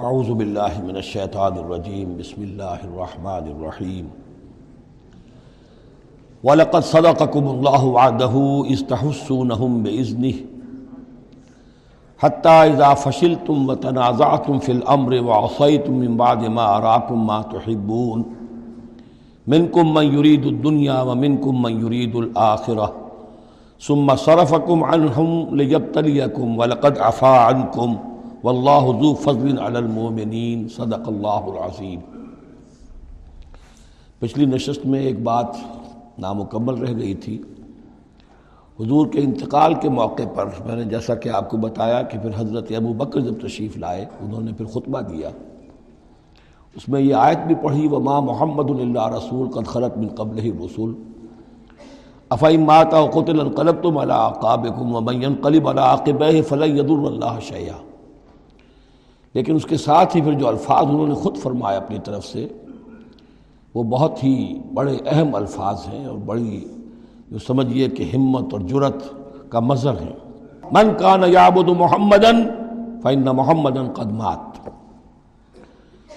اعوذ باللہ من الشیطان الرجیم، بسم اللہ الرحمن الرحیم. وَلَقَدْ صَدَقَكُمُ اللَّهُ وَعْدَهُ اِسْتَحُسُّونَهُمْ بِإِذْنِهِ حَتَّى إِذَا فَشِلْتُمْ وَتَنَازَعْتُمْ فِي الْأَمْرِ وَعَصَيْتُمْ مِنْ بَعْدِ مَا أَرَاكُمْ مَا تُحِبُّونَ. مِنْكُمْ مَنْ يُرِيدُ الدُّنْيَا وَمِنْكُمْ مَنْ يُرِيدُ الْآخِرَةَ ثُمَّ صَرَفَكُمْ عَنْهُمْ لِيَبْتَلِيَكُمْ وَلَقَدْ عَفَا عَنْكُمْ واللہ ذو فضل علی المومنین صدق اللہ العظیم۔ پچھلی نشست میں ایک بات نامکمل رہ گئی تھی۔ حضور کے انتقال کے موقع پر میں نے جیسا کہ آپ کو بتایا کہ پھر حضرت ابو بکر جب تشریف لائے، انہوں نے پھر خطبہ دیا۔ اس میں یہ آیت بھی پڑھی، وما محمد اللہ رسول قد خلط من قبل ہی رسول افعیم ماتا قطل القلب تم اللہ ومن ينقلب على عاقبہ فلن يضر اللہ شیئا لیکن اس کے ساتھ ہی پھر جو الفاظ انہوں نے خود فرمایا اپنی طرف سے، وہ بہت ہی بڑے اہم الفاظ ہیں اور بڑی جو سمجھیے کہ ہمت اور جرت کا مظہر ہے من کان یعبد محمدن فإن محمدن قدمات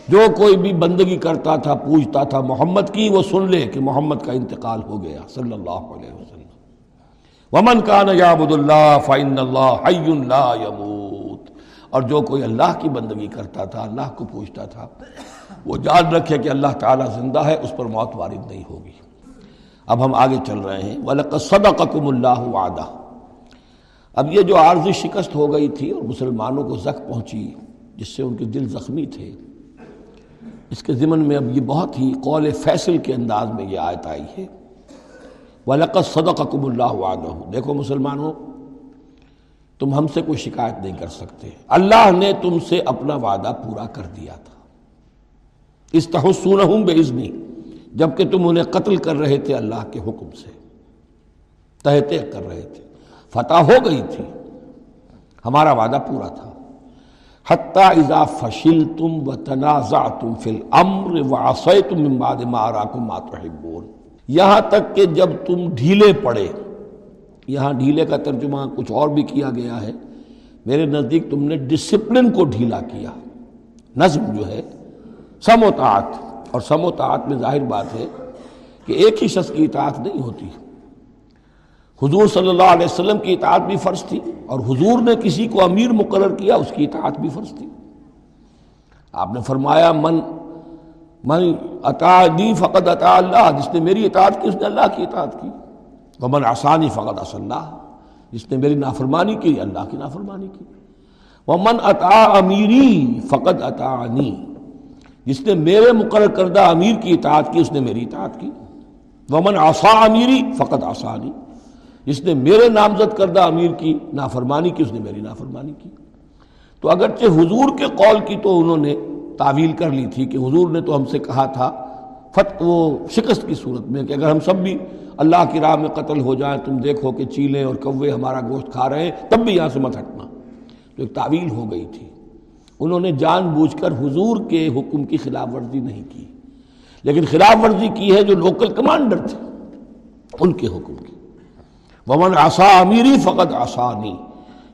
جو کوئی بھی بندگی کرتا تھا پوچھتا تھا محمد کی، وہ سن لے کہ محمد کا انتقال ہو گیا، صلی اللہ علیہ وسلم۔ ومن کان یعبد اللہ فإن اللہ حی لا يموت اور جو کوئی اللہ کی بندگی کرتا تھا، اللہ کو پوچھتا تھا، وہ جان رکھے کہ اللہ تعالیٰ زندہ ہے، اس پر موت وارد نہیں ہوگی۔ اب ہم آگے چل رہے ہیں۔ وَلَقَدْ صَدَقَكُمُ اللَّهُ وَعْدَهُ۔ اب یہ جو عارضی شکست ہو گئی تھی اور مسلمانوں کو زخ پہنچی، جس سے ان کے دل زخمی تھے۔ اس کے ضمن میں اب یہ بہت ہی قول فیصل کے انداز میں یہ آیت آئی ہے۔ وَلَقَدْ صَدَقَكُمُ اللَّهُ وَعْدَهُ۔ دیکھو مسلمانوں تم ہم سے کوئی شکایت نہیں کر سکتے۔ اللہ نے تم سے اپنا وعدہ پورا کر دیا تھا۔ استحسونہم بے ازنی جبکہ تم انہیں قتل کر رہے تھے اللہ کے حکم سے۔ تہتے کر رہے تھے۔ فتح ہو گئی تھی۔ ہمارا وعدہ پورا تھا۔ حتیٰ اذا فشلتم وتنازعتم فی الامر وعصیتم من بعد ما اراکم ما تحبون۔ یہاں تک کہ جب تم ڈھیلے پڑے یہاں ڈھیلے کا ترجمہ کچھ اور بھی کیا گیا ہے۔ میرے نزدیک تم نے ڈسپلن کو ڈھیلا کیا۔ نظم جو ہے سموتاعت اور سموتاعت میں ظاہر بات ہے کہ ایک ہی شخص کی اطاعت نہیں ہوتی۔ حضور صلی اللہ علیہ وسلم کی اطاعت بھی فرض تھی اور حضور نے کسی کو امیر مقرر کیا، اس کی اطاعت بھی فرض تھی۔ آپ نے فرمایا، من من اطاعی فقط اطاع اللہ۔ جس نے میری اطاعت کی، اس نے اللہ کی اطاعت کی۔ ومن آسانی فقط اص اللہ جس نے میری نافرمانی کی، اللہ کی نافرمانی کی۔ ومن عطا امیری فقط عطانی جس نے میرے مقرر کردہ امیر کی اطاعت کی، اس نے میری اطاعت کی۔ ومن آسا امیری فقط آسانی جس نے میرے نامزد کردہ امیر کی نافرمانی کی، اس نے میری نافرمانی کی۔ تو اگرچہ حضور کے قول کی تو انہوں نے تعویل کر لی تھی کہ حضور نے تو ہم سے کہا تھا، فت وہ شکست کی صورت میں کہ اگر ہم سب بھی اللہ کی راہ میں قتل ہو جائیں، تم دیکھو کہ چیلیں اور کوے ہمارا گوشت کھا رہے ہیں، تب بھی یہاں سے مت ہٹنا۔ تو ایک تعویل ہو گئی تھی۔ انہوں نے جان بوجھ کر حضور کے حکم کی خلاف ورزی نہیں کی۔ لیکن خلاف ورزی کی ہے جو لوکل کمانڈر تھے، ان کے حکم کی۔ ومن آسا امیری فقط آسانی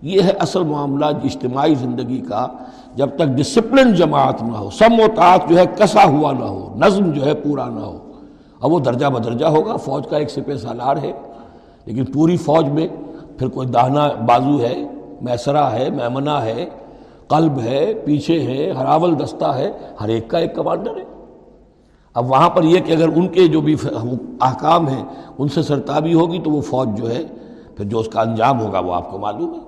یہ ہے اصل معاملہ جی اجتماعی زندگی کا۔ جب تک ڈسپلن جماعت نہ ہو، سم و تعت جو ہے کسا ہوا نہ ہو، نظم جو ہے پورا نہ ہو۔ اب وہ درجہ بدرجہ ہوگا، فوج کا ایک سپہ سالار ہے، لیکن پوری فوج میں پھر کوئی داہنا بازو ہے میسرا ہے میمنا ہے، قلب ہے، پیچھے ہے، ہراول دستہ ہے، ہر ایک کا ایک کمانڈر ہے۔ اب وہاں پر یہ کہ اگر ان کے جو بھی احکام ہیں، ان سے سرتابی ہوگی تو وہ فوج جو ہے، پھر جو اس کا انجام ہوگا وہ آپ کو معلوم ہے۔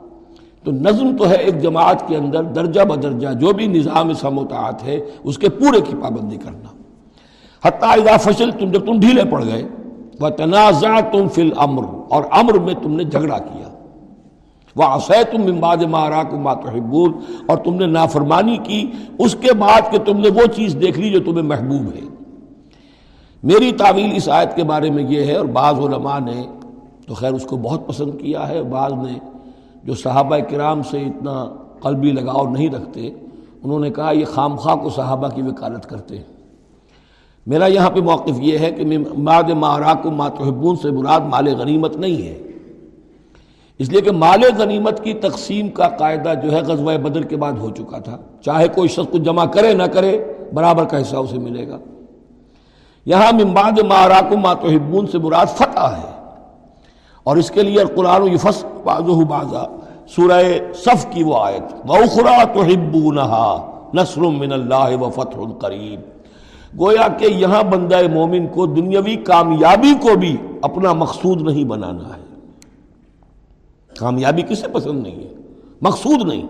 تو نظم تو ہے ایک جماعت کے اندر، درجہ بدرجہ جو بھی نظام سموتاعت ہے، اس کے پورے کی پابندی کرنا۔ حتیٰ اذا فصل تم جب تم ڈھیلے پڑ گئے وہ تنازع تم فل امر اور امر میں تم نے جھگڑا کیا۔ وہ عصے تم امباد مارا کو ماتحبول اور تم نے نافرمانی کی۔ اس کے بعد کہ تم نے وہ چیز دیکھ لی جو تمہیں محبوب ہے۔ میری تعویل اس آیت کے بارے میں یہ ہے، اور بعض علماء نے تو خیر اس کو بہت پسند کیا ہے، بعض نے جو صحابہ کرام سے اتنا قلبی لگاؤ نہیں رکھتے، انہوں نے کہا یہ خام خواہ کو صحابہ کی وکالت کرتے ہیں۔ میرا یہاں پہ موقف یہ ہے کہ ماد ماراک و ماتحبون سے مراد مال غنیمت نہیں ہے۔ اس لیے کہ مال غنیمت کی تقسیم کا قاعدہ جو ہے غزوہ بدر کے بعد ہو چکا تھا۔ چاہے کوئی شخص کو جمع کرے نہ کرے، برابر کا حصہ اسے ملے گا۔ یہاں ممباد ماراک ماتحبون سے مراد فتح ہے۔ اور اس کے لیے قرآن و یفس بازو بازا سورہ صف کی وہ آیت وخرا تو نصر من اللہ و فتح القریب گویا کہ یہاں بندہ مومن کو دنیاوی کامیابی کو بھی اپنا مقصود نہیں بنانا ہے۔ کامیابی کسے پسند نہیں ہے؟ مقصود نہیں۔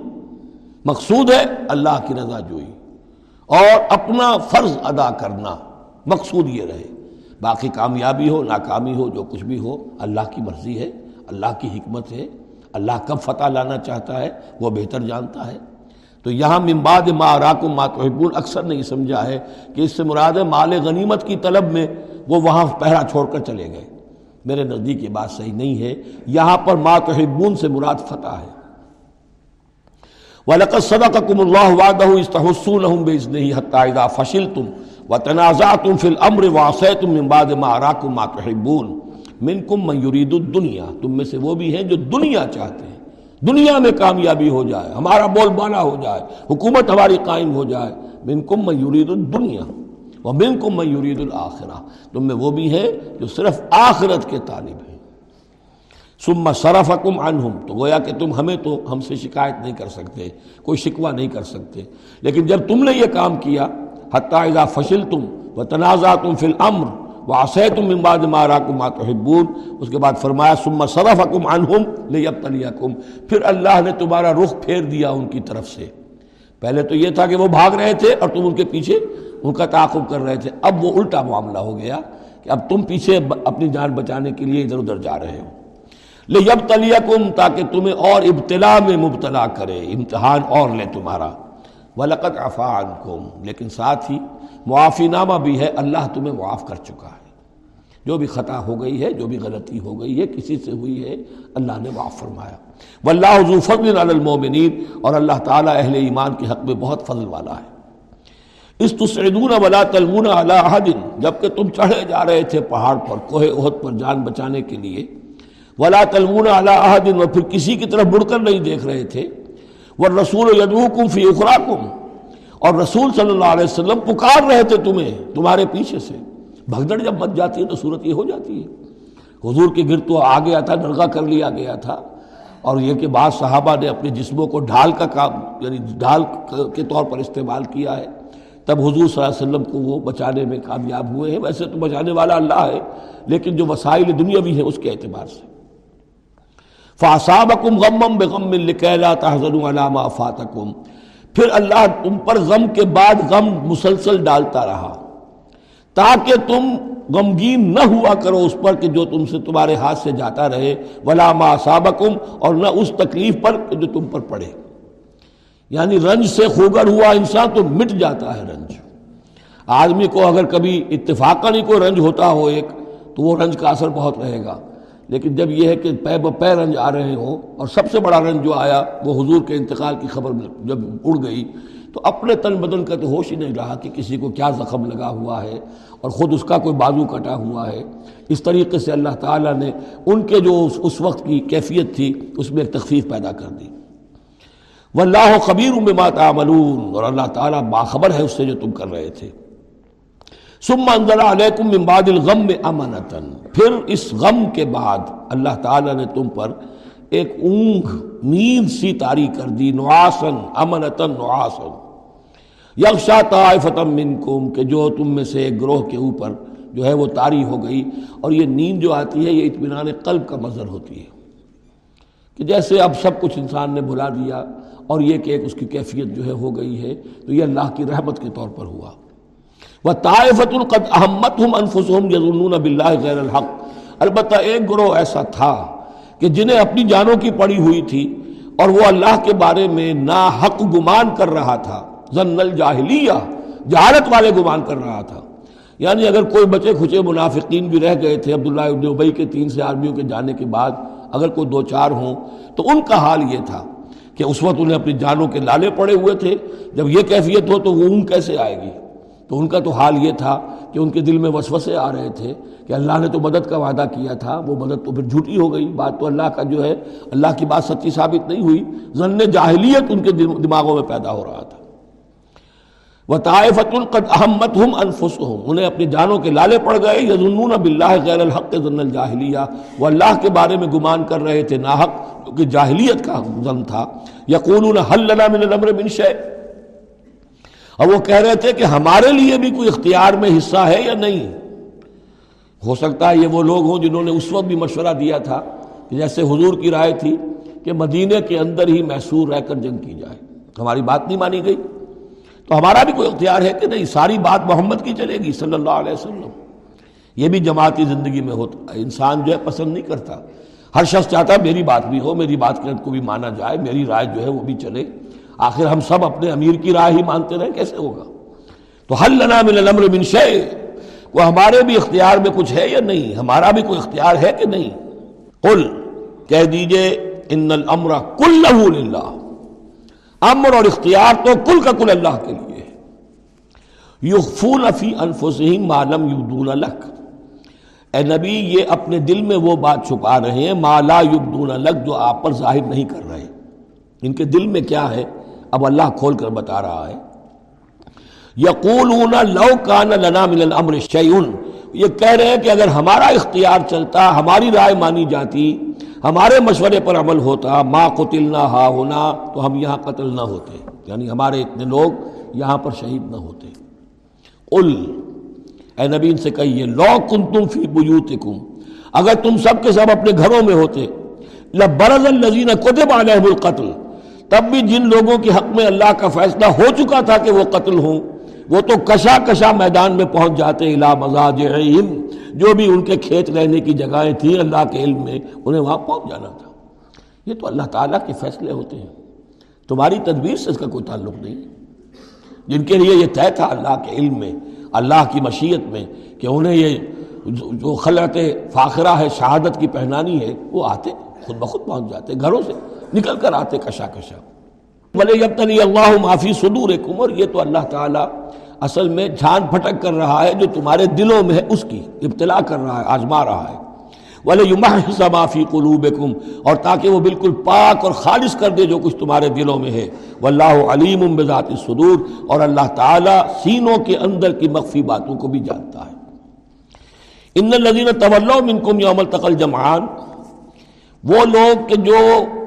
مقصود ہے اللہ کی رضا جوئی۔ اور اپنا فرض ادا کرنا۔ مقصود یہ رہے۔ باقی کامیابی ہو، ناکامی ہو، جو کچھ بھی ہو، اللہ کی مرضی ہے، اللہ کی حکمت ہے، اللہ کب فتح لانا چاہتا ہے، وہ بہتر جانتا ہے۔ تو یہاں ممباد ما راکم ماتحبون اکثر نہیں سمجھا ہے کہ اس سے مراد ہے مال غنیمت کی طلب میں وہ وہاں پہرا چھوڑ کر چلے گئے۔ میرے نزدیک یہ بات صحیح نہیں ہے۔ یہاں پر ماتحبون سے مراد فتح ہے۔ وَلَقَدْ صَدَقَكُمُ اللَّهُ وَعْدَهُ اِسْتَحُسُّونَهُمْ بِإِذْنِهِ حَتَّى إِذَا فَشِلْتُمْ وَتَنَازَعْتُمْ فِي الْأَمْرِ وَعَصَيْتُمْ مِنْ بَعْدِ مَا أَرَاكُمْ مَا تُحِبُّونَ۔ مِنْكُمْ مَنْ يُرِيدُ الدُّنْيَا، تم میں سے وہ بھی ہیں جو دنیا چاہتے ہیں۔ دنیا میں کامیابی ہو جائے، ہمارا بول بالا ہو جائے، حکومت ہماری قائم ہو جائے، منکم من یرید الدنیا ومنکم من یرید الاخرہ۔ تم میں وہ بھی ہیں جو صرف آخرت کے طالب ہیں۔ ثم صرفکم عنہم، تو گویا کہ تم ہمیں تو ہم سے شکایت نہیں کر سکتے، کوئی شکوہ نہیں کر سکتے۔ لیکن جب تم نے یہ کام کیا، حتیٰ اذا فشلتم وتنازعتم فی الامر وعصیتم من بعد ما راکم ما تحبون۔ اس کے بعد فرمایا، ثم صرفکم عنہم لیبتلیکم پھر اللہ نے تمہارا رخ پھیر دیا ان کی طرف سے۔ پہلے تو یہ تھا کہ وہ بھاگ رہے تھے اور تم ان کے پیچھے ان کا تعاقب کر رہے تھے۔ اب وہ الٹا معاملہ ہو گیا کہ اب تم پیچھے اپنی جان بچانے کے لیے ادھر ادھر جا رہے ہو۔ لے تلیکم تاکہ تمہیں اور ابتلا میں مبتلا کرے، امتحان اور لے تمہارا۔ ولقت افان کم لیکن ساتھ ہی معافی نامہ بھی ہے، اللہ تمہیں معاف کر چکا ہے۔ جو بھی خطا ہو گئی ہے، جو بھی غلطی ہو گئی ہے، کسی سے ہوئی ہے، اللہ نے معاف فرمایا۔ واللہ ذو فضل علی المومنین اور اللہ تعالیٰ اہل ایمان کے حق میں بہت فضل والا ہے۔ اس تسعدون ولا تلمون علی احد، جبکہ تم چڑھے جا رہے تھے پہاڑ پر، کوہ احد پر جان بچانے کے لیے۔ ولا تلمون علی احد، اور پھر کسی کی طرف مڑ کر نہیں دیکھ رہے تھے۔ وہ رسول یدعوکم فی اخراکم، اور رسول صلی اللہ علیہ وسلم پکار رہے تھے تمہیں، تمہارے پیچھے سے۔ بھگدڑ جب مچ جاتی ہے تو صورت یہ ہو جاتی ہے۔ حضور کے گرد تو آ گیا تھا نرگا کر لیا گیا تھا۔ اور یہ کہ بعض صحابہ نے اپنے جسموں کو ڈھال کا کام یعنی ڈھال کے طور پر استعمال کیا ہے۔ تب حضور صلی اللہ علیہ وسلم کو وہ بچانے میں کامیاب ہوئے ہیں۔ ویسے تو بچانے والا اللہ ہے، لیکن جو وسائل دنیا بھی ہے اس کے اعتبار سے۔ فاصابکم غمم بغم لکیلا تحزنوا علی ما فاتکم پھر اللہ تم پر غم کے بعد غم مسلسل ڈالتا رہا۔ تاکہ تم غمگین نہ ہوا کرو اس پر کہ جو تم سے تمہارے ہاتھ سے جاتا رہے، ولا ما صابکم اور نہ اس تکلیف پر جو تم پر پڑے۔ یعنی رنج سے خوگر ہوا انسان تو مٹ جاتا ہے رنج۔ آدمی کو اگر کبھی اتفاقا نہیں کوئی رنج ہوتا ہو ایک، تو وہ رنج کا اثر بہت رہے گا۔ لیکن جب یہ ہے کہ پے بے رنج آ رہے ہوں، اور سب سے بڑا رنج جو آیا، وہ حضور کے انتقال کی خبر جب اڑ گئی تو اپنے تن بدن کا تو ہوش ہی نہیں رہا کہ کسی کو کیا زخم لگا ہوا ہے اور خود اس کا کوئی بازو کٹا ہوا ہے۔ اس طریقے سے اللہ تعالیٰ نے ان کے جو اس وقت کی کیفیت تھی، اس میں ایک تخفیف پیدا کر دی۔ وہ اللہ خبیر میں ماتا اور اللہ تعالیٰ باخبر ہے اس سے جو تم کر رہے تھے۔ ثم انزل علیکم من بعد الغم امنتا۔ پھر اس غم کے بعد اللہ تعالیٰ نے تم پر ایک اونگ، نیند سی تاری کر دی نعاسن امنتا نعاسن یکشا طائفتا منکم، کہ جو تم میں سے ایک گروہ کے اوپر جو ہے وہ تاری ہو گئی اور یہ نیند جو آتی ہے، یہ اطمینان قلب کا مظہر ہوتی ہے۔ کہ جیسے اب سب کچھ انسان نے بھلا دیا اور یہ کہ ایک اس کی کیفیت جو ہے ہو گئی ہے، تو یہ اللہ کی رحمت کے طور پر ہوا۔ وہ طائفت القد احمد ہم انفسم یزن بلّہ غیر الحق۔ البتہ ایک گروہ ایسا تھا کہ جنہیں اپنی جانوں کی پڑی ہوئی تھی اور وہ اللہ کے بارے میں نا حق گمان کر رہا تھا۔ ضن الجاہلیہ، جہالت والے گمان کر رہا تھا۔ یعنی اگر کوئی بچے کھچے منافقین بھی رہ گئے تھے، عبداللہ ابن ابئی کے تین سے آدمیوں کے جانے کے بعد اگر کوئی دو چار ہوں، تو ان کا حال یہ تھا کہ اس وقت انہیں اپنی جانوں کے لالے پڑے ہوئے تھے۔ جب یہ کیفیت ہو تو وہ اون کیسے آئے گی؟ تو ان کا تو حال یہ تھا کہ ان کے دل میں وسوسے آ رہے تھے کہ اللہ نے تو مدد کا وعدہ کیا تھا، وہ مدد تو پھر جھوٹی ہو گئی۔ بات تو اللہ کا جو ہے، اللہ کی بات سچی ثابت نہیں ہوئی۔ ضن جاہلیت ان کے دماغوں میں پیدا ہو رہا تھا۔ وہ طائفت القد احمد ہم انہیں اپنی جانوں کے لالے پڑ گئے یزنون بلّہ غیر الحق ضن الجاہلیہ، وہ اللہ کے بارے میں گمان کر رہے تھے، ناحق، کیونکہ جاہلیت کا ضن تھا۔ یقول حل لنا من الامر من شے اور وہ کہہ رہے تھے کہ ہمارے لیے بھی کوئی اختیار میں حصہ ہے یا نہیں؟ ہو سکتا ہے یہ وہ لوگ ہوں جنہوں نے اس وقت بھی مشورہ دیا تھا کہ جیسے حضور کی رائے تھی کہ مدینہ کے اندر ہی محسور رہ کر جنگ کی جائے۔ ہماری بات نہیں مانی گئی۔ تو ہمارا بھی کوئی اختیار ہے کہ نہیں؟ ساری بات محمد کی چلے گی صلی اللہ علیہ وسلم۔ یہ بھی جماعتی زندگی میں ہوتا ہے۔ انسان جو ہے پسند نہیں کرتا۔ ہر شخص چاہتا ہے میری بات بھی ہو، میری بات کو بھی مانا جائے، میری رائے جو ہے وہ بھی چلے۔ آخر ہم سب اپنے امیر کی رائے ہی مانتے رہے، کیسے ہوگا؟ تو حل لنا من الامر من شے وہ ہمارے بھی اختیار میں کچھ ہے یا نہیں؟ ہمارا بھی کوئی اختیار ہے کہ نہیں؟ قل، کہہ دیجیے، ان الامر کلہ للہ۔ امر اور اختیار تو کل کا کل اللہ کے لیے ہے۔ یخفون فی انفسہم ما لم یبدون لک۔ اے نبی، یہ اپنے دل میں وہ بات چھپا رہے ہیں، ما لا یبدون لک، جو آپ پر ظاہر نہیں کر رہے۔ ان کے دل میں کیا ہے؟ اب اللہ کھول کر بتا رہا ہے۔ یقولون لو کان لنا من الامر شیئن۔ یہ کہہ رہے ہیں کہ اگر ہمارا اختیار چلتا، ہماری رائے مانی جاتی، ہمارے مشورے پر عمل ہوتا، ما قتل نہ ہا ہونا تو ہم یہاں قتل نہ ہوتے۔ یعنی ہمارے اتنے لوگ یہاں پر شہید نہ ہوتے۔ ال اے نبی ان سے کہیے لو کن تم فی بیوتکم، اگر تم سب کے سب اپنے گھروں میں ہوتے، لبرز الذین کتب علیہم القتل، تب بھی جن لوگوں کے حق میں اللہ کا فیصلہ ہو چکا تھا کہ وہ قتل ہوں۔ وہ تو کشا کشا میدان میں پہنچ جاتے الا مزاج علم جو بھی ان کے کھیت رہنے کی جگہیں تھیں اللہ کے علم میں، انہیں وہاں پہنچ جانا تھا۔ یہ تو اللہ تعالیٰ کے فیصلے ہوتے ہیں۔ تمہاری تدبیر سے اس کا کوئی تعلق نہیں۔ جن کے لیے یہ طے تھا اللہ کے علم میں، اللہ کی مشیت میں، کہ انہیں یہ جو خلط فاخرہ ہے، شہادت کی پہنانی ہے، وہ آتے، خود بخود پہنچ جاتے، گھروں سے نکل کر آتے کشا کشا۔ بولے جب تک اللہ معافی صدور کمر یہ تو اللہ تعالیٰ اصل میں جھان پھٹک کر رہا ہے جو تمہارے دلوں میں ہے، اس کی ابتلا کر رہا ہے، آزما رہا ہے۔ بولے یوں معافی قلوب اور تاکہ وہ بالکل پاک اور خالص کر دے جو کچھ تمہارے دلوں میں ہے۔ واللہ علیم بذات صدور اور اللہ تعالیٰ سینوں کے اندر کی مخفی باتوں کو بھی جانتا ہے۔ ان الذین طول منکم یوم التقل جمعان وہ لوگ کہ جو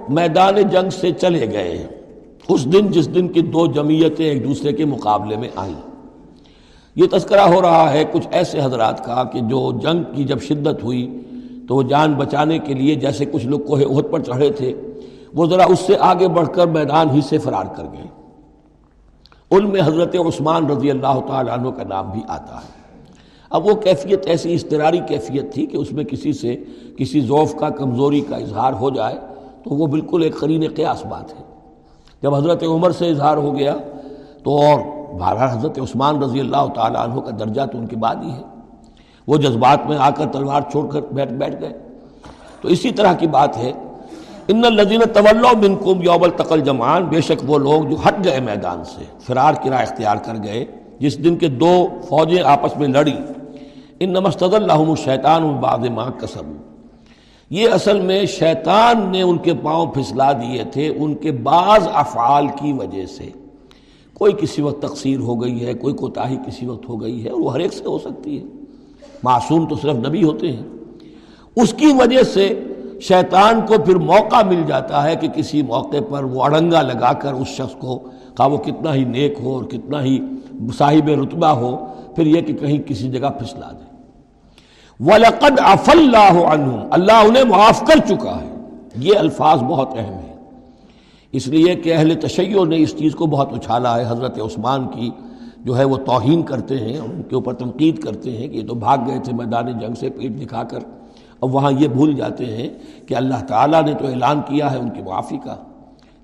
میدان جنگ سے چلے گئے اس دن جس دن کی دو جمعیتیں ایک دوسرے کے مقابلے میں آئیں۔ یہ تذکرہ ہو رہا ہے کچھ ایسے حضرات کا کہ جو جنگ کی جب شدت ہوئی تو وہ جان بچانے کے لیے جیسے کچھ لوگ کوہ عہد پر چڑھے تھے، وہ ذرا اس سے آگے بڑھ کر میدان ہی سے فرار کر گئے۔ ان میں حضرت عثمان رضی اللہ تعالیٰ عنہ کا نام بھی آتا ہے۔ اب وہ کیفیت ایسی استراری کیفیت تھی کہ اس میں کسی سے کسی ذوف کا، کمزوری کا اظہار ہو جائے تو وہ بالکل ایک قرین قیاس بات ہے۔ جب حضرت عمر سے اظہار ہو گیا تو اور بارہ حضرت عثمان رضی اللہ تعالیٰ عنہ کا درجہ تو ان کے بعد ہی ہے۔ وہ جذبات میں آ کر تلوار چھوڑ کر بیٹھ بیٹھ گئے۔ تو اسی طرح کی بات ہے، ان الزین طول منکم یوم التقل جمان بے شک وہ لوگ جو ہٹ گئے میدان سے، فرار کی راہ اختیار کر گئے، جس دن کے دو فوجیں آپس میں لڑی ان نمستد اللہ شیطان الباد ماں کسب یہ اصل میں شیطان نے ان کے پاؤں پھسلا دیے تھے ان کے بعض افعال کی وجہ سے۔ کوئی کسی وقت تقسیر ہو گئی ہے، کوئی کوتاہی کسی وقت ہو گئی ہے اور وہ ہر ایک سے ہو سکتی ہے۔ معصوم تو صرف نبی ہوتے ہیں۔ اس کی وجہ سے شیطان کو پھر موقع مل جاتا ہے کہ کسی موقع پر وہ اڑنگا لگا کر اس شخص کو خواہ وہ کتنا ہی نیک ہو اور کتنا ہی صاحب رتبہ ہو، پھر یہ کہ کہیں کسی جگہ پھسلا دے۔ وَلَقَدْ عَفَ اللَّهُ عَنْهُمْ اللہ انہیں معاف کر چکا ہے۔ یہ الفاظ بہت اہم ہیں۔ اس لیے کہ اہل تشیع نے اس چیز کو بہت اچھالا ہے۔ حضرت عثمان کی جو ہے وہ توہین کرتے ہیں، ان کے اوپر تنقید کرتے ہیں کہ یہ تو بھاگ گئے تھے میدان جنگ سے پیٹ دکھا کر۔ اب وہاں یہ بھول جاتے ہیں کہ اللہ تعالیٰ نے تو اعلان کیا ہے ان کی معافی کا۔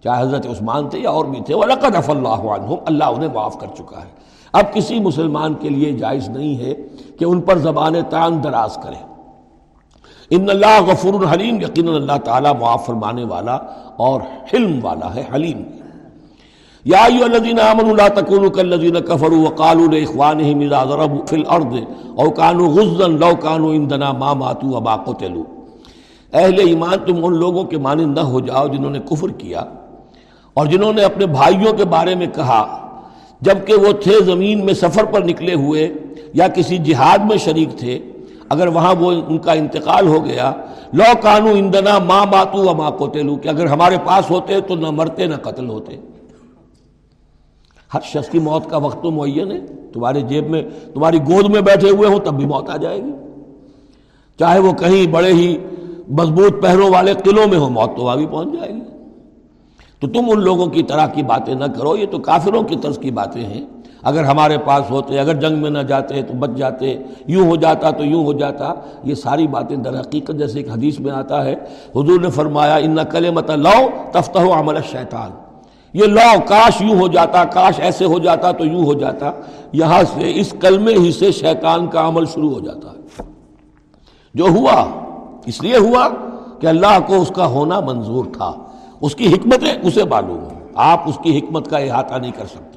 چاہے حضرت عثمان تھے یا اور بھی تھے، وَلَقَدْ عَفَ اللَّهُ عَنْهُمْ اللہ انہیں معاف کر چکا ہے۔ اب کسی مسلمان کے لیے جائز نہیں ہے کہ ان پر زبان تان دراز کرے۔ ان اللہ غفور الحلیم یقین اللہ تعالیٰ معاف فرمانے والا اور حلم والا ہے، حلیم۔ یا ایو الذین آمنوا لا تکونوا کالذین کفروا وقالوا لاخوانهم اذا ضربوا في الارض او كانوا غزا لو كانوا عندنا ما ماتوا وما قتلوا۔ اہل ایمان، تم ان لوگوں کے مانند نہ ہو جاؤ جنہوں نے کفر کیا اور جنہوں نے اپنے بھائیوں کے بارے میں کہا۔ جبکہ وہ تھے زمین میں سفر پر نکلے ہوئے یا کسی جہاد میں شریک تھے، اگر وہاں وہ ان کا انتقال ہو گیا، لو کانو اندنا ماں ماتو و ماں کوتےلو کہ اگر ہمارے پاس ہوتے تو نہ مرتے نہ قتل ہوتے۔ ہر شخص کی موت کا وقت تو معین ہے، تمہارے جیب میں، تمہاری گود میں بیٹھے ہوئے ہوں، تب بھی موت آ جائے گی۔ چاہے وہ کہیں بڑے ہی مضبوط پہروں والے قلعوں میں ہو، موت تو وہاں بھی پہنچ جائے گی۔ تو تم ان لوگوں کی طرح کی باتیں نہ کرو، یہ تو کافروں کی طرز کی باتیں ہیں۔ اگر ہمارے پاس ہوتے، اگر جنگ میں نہ جاتے تو بچ جاتے، یوں ہو جاتا تو یوں ہو جاتا۔ یہ ساری باتیں در حقیقت جیسے ایک حدیث میں آتا ہے۔ حضور نے فرمایا، ان کل مت لو تفتہ عمل شیطان یہ لو کاش یوں ہو جاتا، کاش ایسے ہو جاتا تو یوں ہو جاتا۔ یہاں سے اس کلمے ہی سے شیطان کا عمل شروع ہو جاتا ہے۔ جو ہوا، اس لیے ہوا کہ اللہ کو اس کا ہونا منظور تھا۔ اس کی حکمتیں اسے معلوم ہیں۔ آپ اس کی حکمت کا احاطہ نہیں کر سکتے۔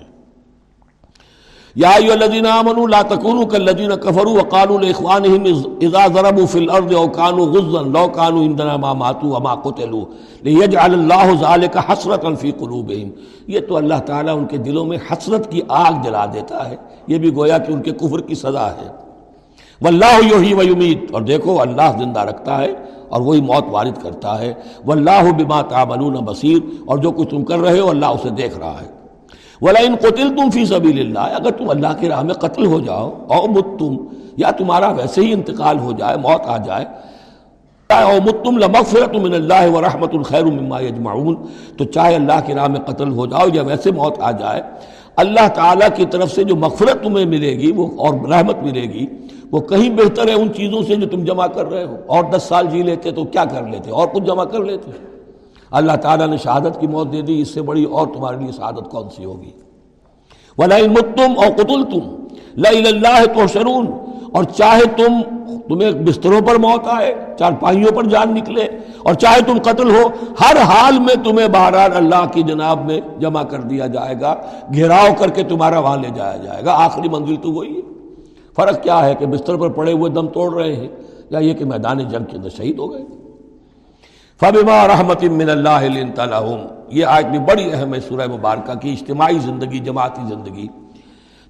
یا ایو الذین آمنوا لا تکونوا کالذین کفروا وقالوا لاخوانهم اذا ضربوا في الارض او كانوا غزا لو كانوا عندنا ما ماتوا وما قتلوا ليجعل الله ذلك حسرة في قلوبهم یہ تو اللہ تعالیٰ ان کے دلوں میں حسرت کی آگ جلا دیتا ہے۔ یہ بھی گویا کہ ان کے کفر کی سزا ہے۔ واللہ یحیی و یمیت۔ اور دیکھو اللہ زندہ رکھتا ہے۔ اور وہی موت وارد کرتا ہے۔ واللہ بما تعملون بصیر۔ اور جو کچھ تم کر رہے ہو اللہ اسے دیکھ رہا ہے۔ ولا ان قتل تم فی سبیل اللہ۔ اگر تم اللہ کی راہ میں قتل ہو جاؤ، او مت تم یا تمہارا ویسے ہی انتقال ہو جائے، موت آ جائے، او مت تم لمغفرت من اللہ و رحمت الخیر مما یجمعون۔ تو چاہے اللہ کی راہ میں قتل ہو جاؤ یا ویسے موت آ جائے اللہ تعالیٰ کی طرف سے جو مغفرت تمہیں ملے گی، وہ اور رحمت ملے گی، وہ کہیں بہتر ہے ان چیزوں سے جو تم جمع کر رہے ہو۔ اور دس سال جی لیتے تو کیا کر لیتے؟ اور کچھ جمع کر لیتے۔ اللہ تعالیٰ نے شہادت کی موت دے دی، اس سے بڑی اور تمہارے لیے شہادت کون سی ہوگی؟ متم اور قتل تم اللہ تو شرون اور چاہے تم تمہیں بستروں پر موت آئے، چار پائیوں پر جان نکلے، اور چاہے تم قتل ہو، ہر حال میں تمہیں بہرحال اللہ کی جناب میں جمع کر دیا جائے گا، گھیراؤ کر کے تمہارا وہاں لے جایا جائے گا۔ آخری منزل تو وہی ہے۔ فرق کیا ہے کہ بستر پر پڑے ہوئے دم توڑ رہے ہیں، یا یہ کہ میدان جنگ کے اندر شہید ہو گئے۔ فبما رحمت من اللہ تعالیٰ یہ آج بھی بڑی اہم ہے سورہ مبارکہ کی، اجتماعی زندگی، جماعتی زندگی۔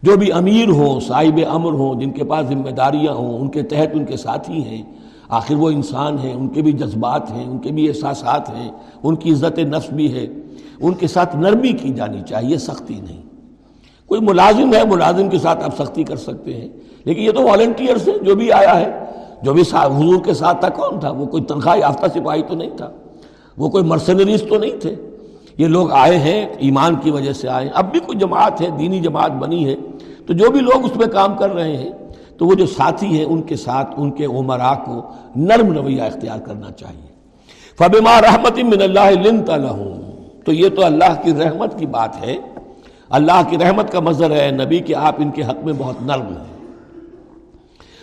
جو بھی امیر ہوں، صاحب امر ہوں، جن کے پاس ذمہ داریاں ہوں، ان کے تحت ان کے ساتھی ہیں، آخر وہ انسان ہیں، ان کے بھی جذبات ہیں، ان کے بھی احساسات ہیں، ان کی عزت نفس بھی ہے، ان کے ساتھ نرمی کی جانی چاہیے، سختی نہیں۔ کوئی ملازم ہے، ملازم کے ساتھ آپ سختی کر سکتے ہیں، لیکن یہ تو والنٹیئرس ہے جو بھی آیا ہے، جو بھی حضور کے ساتھ تھا، کون تھا؟ وہ کوئی تنخواہ یافتہ سپاہی تو نہیں تھا، وہ کوئی مرسنریز تو نہیں تھے۔ یہ لوگ آئے ہیں، ایمان کی وجہ سے آئے ہیں۔ اب بھی کوئی جماعت ہے، دینی جماعت بنی ہے۔ تو جو بھی لوگ اس میں کام کر رہے ہیں، تو وہ جو ساتھی ہیں، ان کے ساتھ ان کے عمرا کو نرم رویہ اختیار کرنا چاہیے۔ فبما رحمت من اللہ لنت لہم تو یہ تو اللہ کی رحمت کی بات ہے۔ اللہ کی رحمت کا مظہر ہے، نبی کہ آپ ان کے حق میں بہت نرم ہیں۔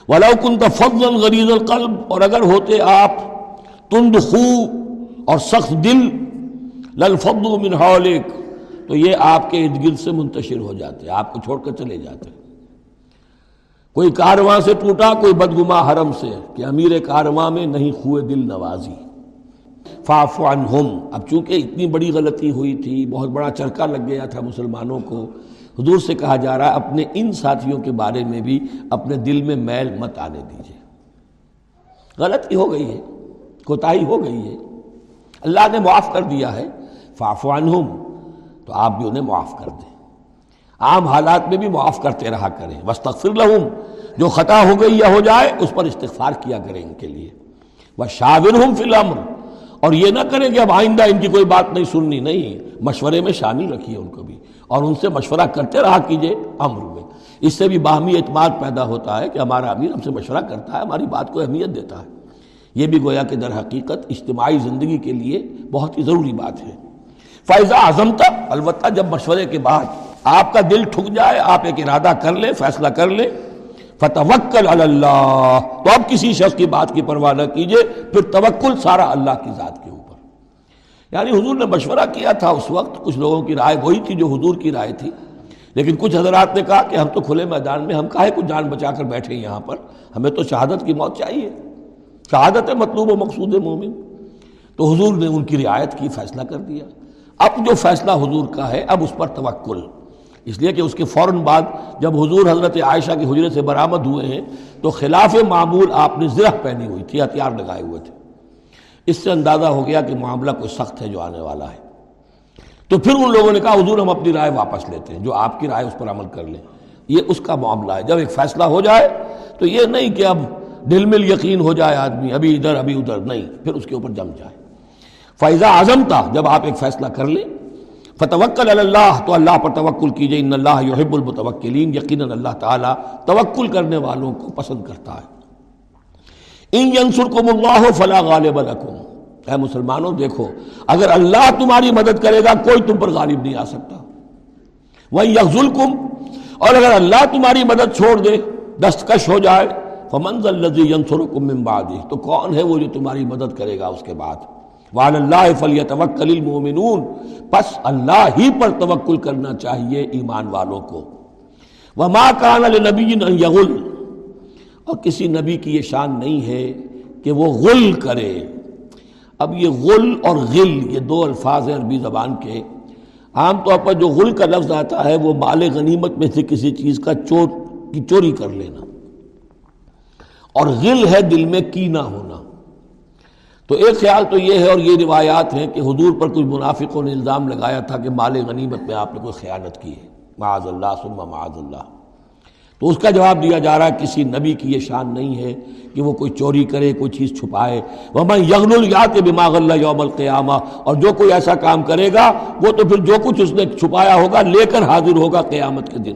ولا کن فضل غریض القلب۔ اور اگر ہوتے آپ تند خو اور سخت دل للفض من حولک، تو یہ آپ کے ارد گرد سے منتشر ہو جاتے آپ کو چھوڑ کر چلے جاتے کوئی کارواں سے ٹوٹا، کوئی بدگما حرم سے، کہ امیر کارواں میں نہیں خوئے دل نوازی۔ فاف عنہم۔ اب چونکہ اتنی بڑی غلطی ہوئی تھی، بہت بڑا چرکا لگ گیا تھا مسلمانوں کو، حضور سے کہا جا رہا اپنے ان ساتھیوں کے بارے میں بھی اپنے دل میں میل مت آنے دیجیے غلطی ہو گئی ہے، کوتاہی ہو گئی ہے۔ اللہ نے معاف کر دیا ہے۔ فافوانہم تو آپ بھی انہیں معاف کر دیں۔ عام حالات میں بھی معاف کرتے رہا کریں۔ وسطر لہم، جو خطا ہو گئی یا ہو جائے، اس پر استغفار کیا کریں ان کے لیے۔ وہ شاور ہوں فی الحمر اور یہ نہ کریں کہ اب آئندہ ان کی کوئی بات نہیں سننی، نہیں، مشورے میں شامل رکھیے ان کو بھی۔ اور ان سے مشورہ کرتے رہا کیجیے امر میں۔ اس سے بھی باہمی اعتماد پیدا ہوتا ہے کہ ہمارا امیر ہم سے مشورہ کرتا ہے، ہماری بات کو اہمیت دیتا ہے۔ یہ بھی گویا کہ در حقیقت اجتماعی زندگی کے لیے بہت ہی ضروری بات ہے۔ فائزہ اعظم تک البتہ جب مشورے کے بعد آپ کا دل ٹھک جائے، آپ ایک ارادہ کر لیں، فیصلہ کر لیں، فتوکل اللہ۔ تو اب کسی شخص کی بات کی پرواہ نہ کیجیے پھر توکل سارا اللہ کی ذات کے اوپر۔ یعنی حضور نے مشورہ کیا تھا اس وقت، کچھ لوگوں کی رائے وہی تھی جو حضور کی رائے تھی۔ لیکن کچھ حضرات نے کہا کہ ہم تو کھلے میدان میں، ہم کاہے کچھ جان بچا کر بیٹھے ہیں یہاں پر؟ ہمیں تو شہادت کی موت چاہیے۔ شہادت مطلوب و مقصود مومن۔ تو حضور نے ان کی رعایت کی، فیصلہ کر دیا۔ اب جو فیصلہ حضور کا ہے، اب اس پر توکل۔ اس لیے کہ اس کے فوراً بعد جب حضور حضرت عائشہ کے حجرے سے برآمد ہوئے ہیں، تو خلاف معمول آپ نے زرہ پہنی ہوئی تھی، ہتھیار لگائے ہوئے تھے۔ اس سے اندازہ ہو گیا کہ معاملہ کوئی سخت ہے جو آنے والا ہے۔ تو پھر ان لوگوں نے کہا، حضور ہم اپنی رائے واپس لیتے ہیں، جو آپ کی رائے اس پر عمل کر لیں۔ یہ اس کا معاملہ ہے۔ جب ایک فیصلہ ہو جائے، تو یہ نہیں کہ اب دل مل یقین ہو جائے آدمی، ابھی ادھر ابھی ادھر، نہیں۔ پھر اس کے اوپر جم جائے۔ فیضا اعظم تھا جب آپ ایک فیصلہ کر لیں، فتوکل اللہ تو اللہ پر توکل کیجیے ان اللہ یحب المتوکلین یقیناً اللہ تعالیٰ توکل کرنے والوں کو پسند کرتا ہے۔ ان ینصرکم اللہ فلا غالب لکم اے مسلمانوں، دیکھو، اگر اللہ تمہاری مدد کرے گا، کوئی تم پر غالب نہیں آ سکتا۔ وہی یغزلکم اور اگر اللہ تمہاری مدد چھوڑ دے، دستکش ہو جائے فمنز الذی ینصرکم من بعدی تو کون ہے وہ جو تمہاری مدد کرے گا اس کے بعد؟ وعلی اللہ فلیتوکل المؤمنون۔ پس اللہ ہی پر توکل کرنا چاہیے ایمان والوں کو۔ وما کان لنبی ان یغل۔ اور کسی نبی کی یہ شان نہیں ہے کہ وہ غل کرے۔ اب یہ غل اور غل، یہ دو الفاظ ہیں عربی زبان کے۔ عام طور پر جو غل کا لفظ آتا ہے، وہ مال غنیمت میں سے کسی چیز کا چور، کی چوری کر لینا۔ اور غل ہے دل میں کینا ہونا۔ تو ایک خیال تو یہ ہے اور یہ روایات ہیں کہ حضور پر کچھ منافقوں نے الزام لگایا تھا کہ مال غنیمت میں آپ نے کوئی خیانت کی ہے۔ معاذ اللہ سما معاذ اللہ۔ تو اس کا جواب دیا جا رہا ہے، کسی نبی کی یہ شان نہیں ہے کہ وہ کوئی چوری کرے، کوئی چیز چھپائے۔ وہ میں یغن الیات بماغ اللہ یوم القیامہ اور جو کوئی ایسا کام کرے گا، وہ تو پھر جو کچھ اس نے چھپایا ہوگا، لے کر حاضر ہوگا قیامت کے دن۔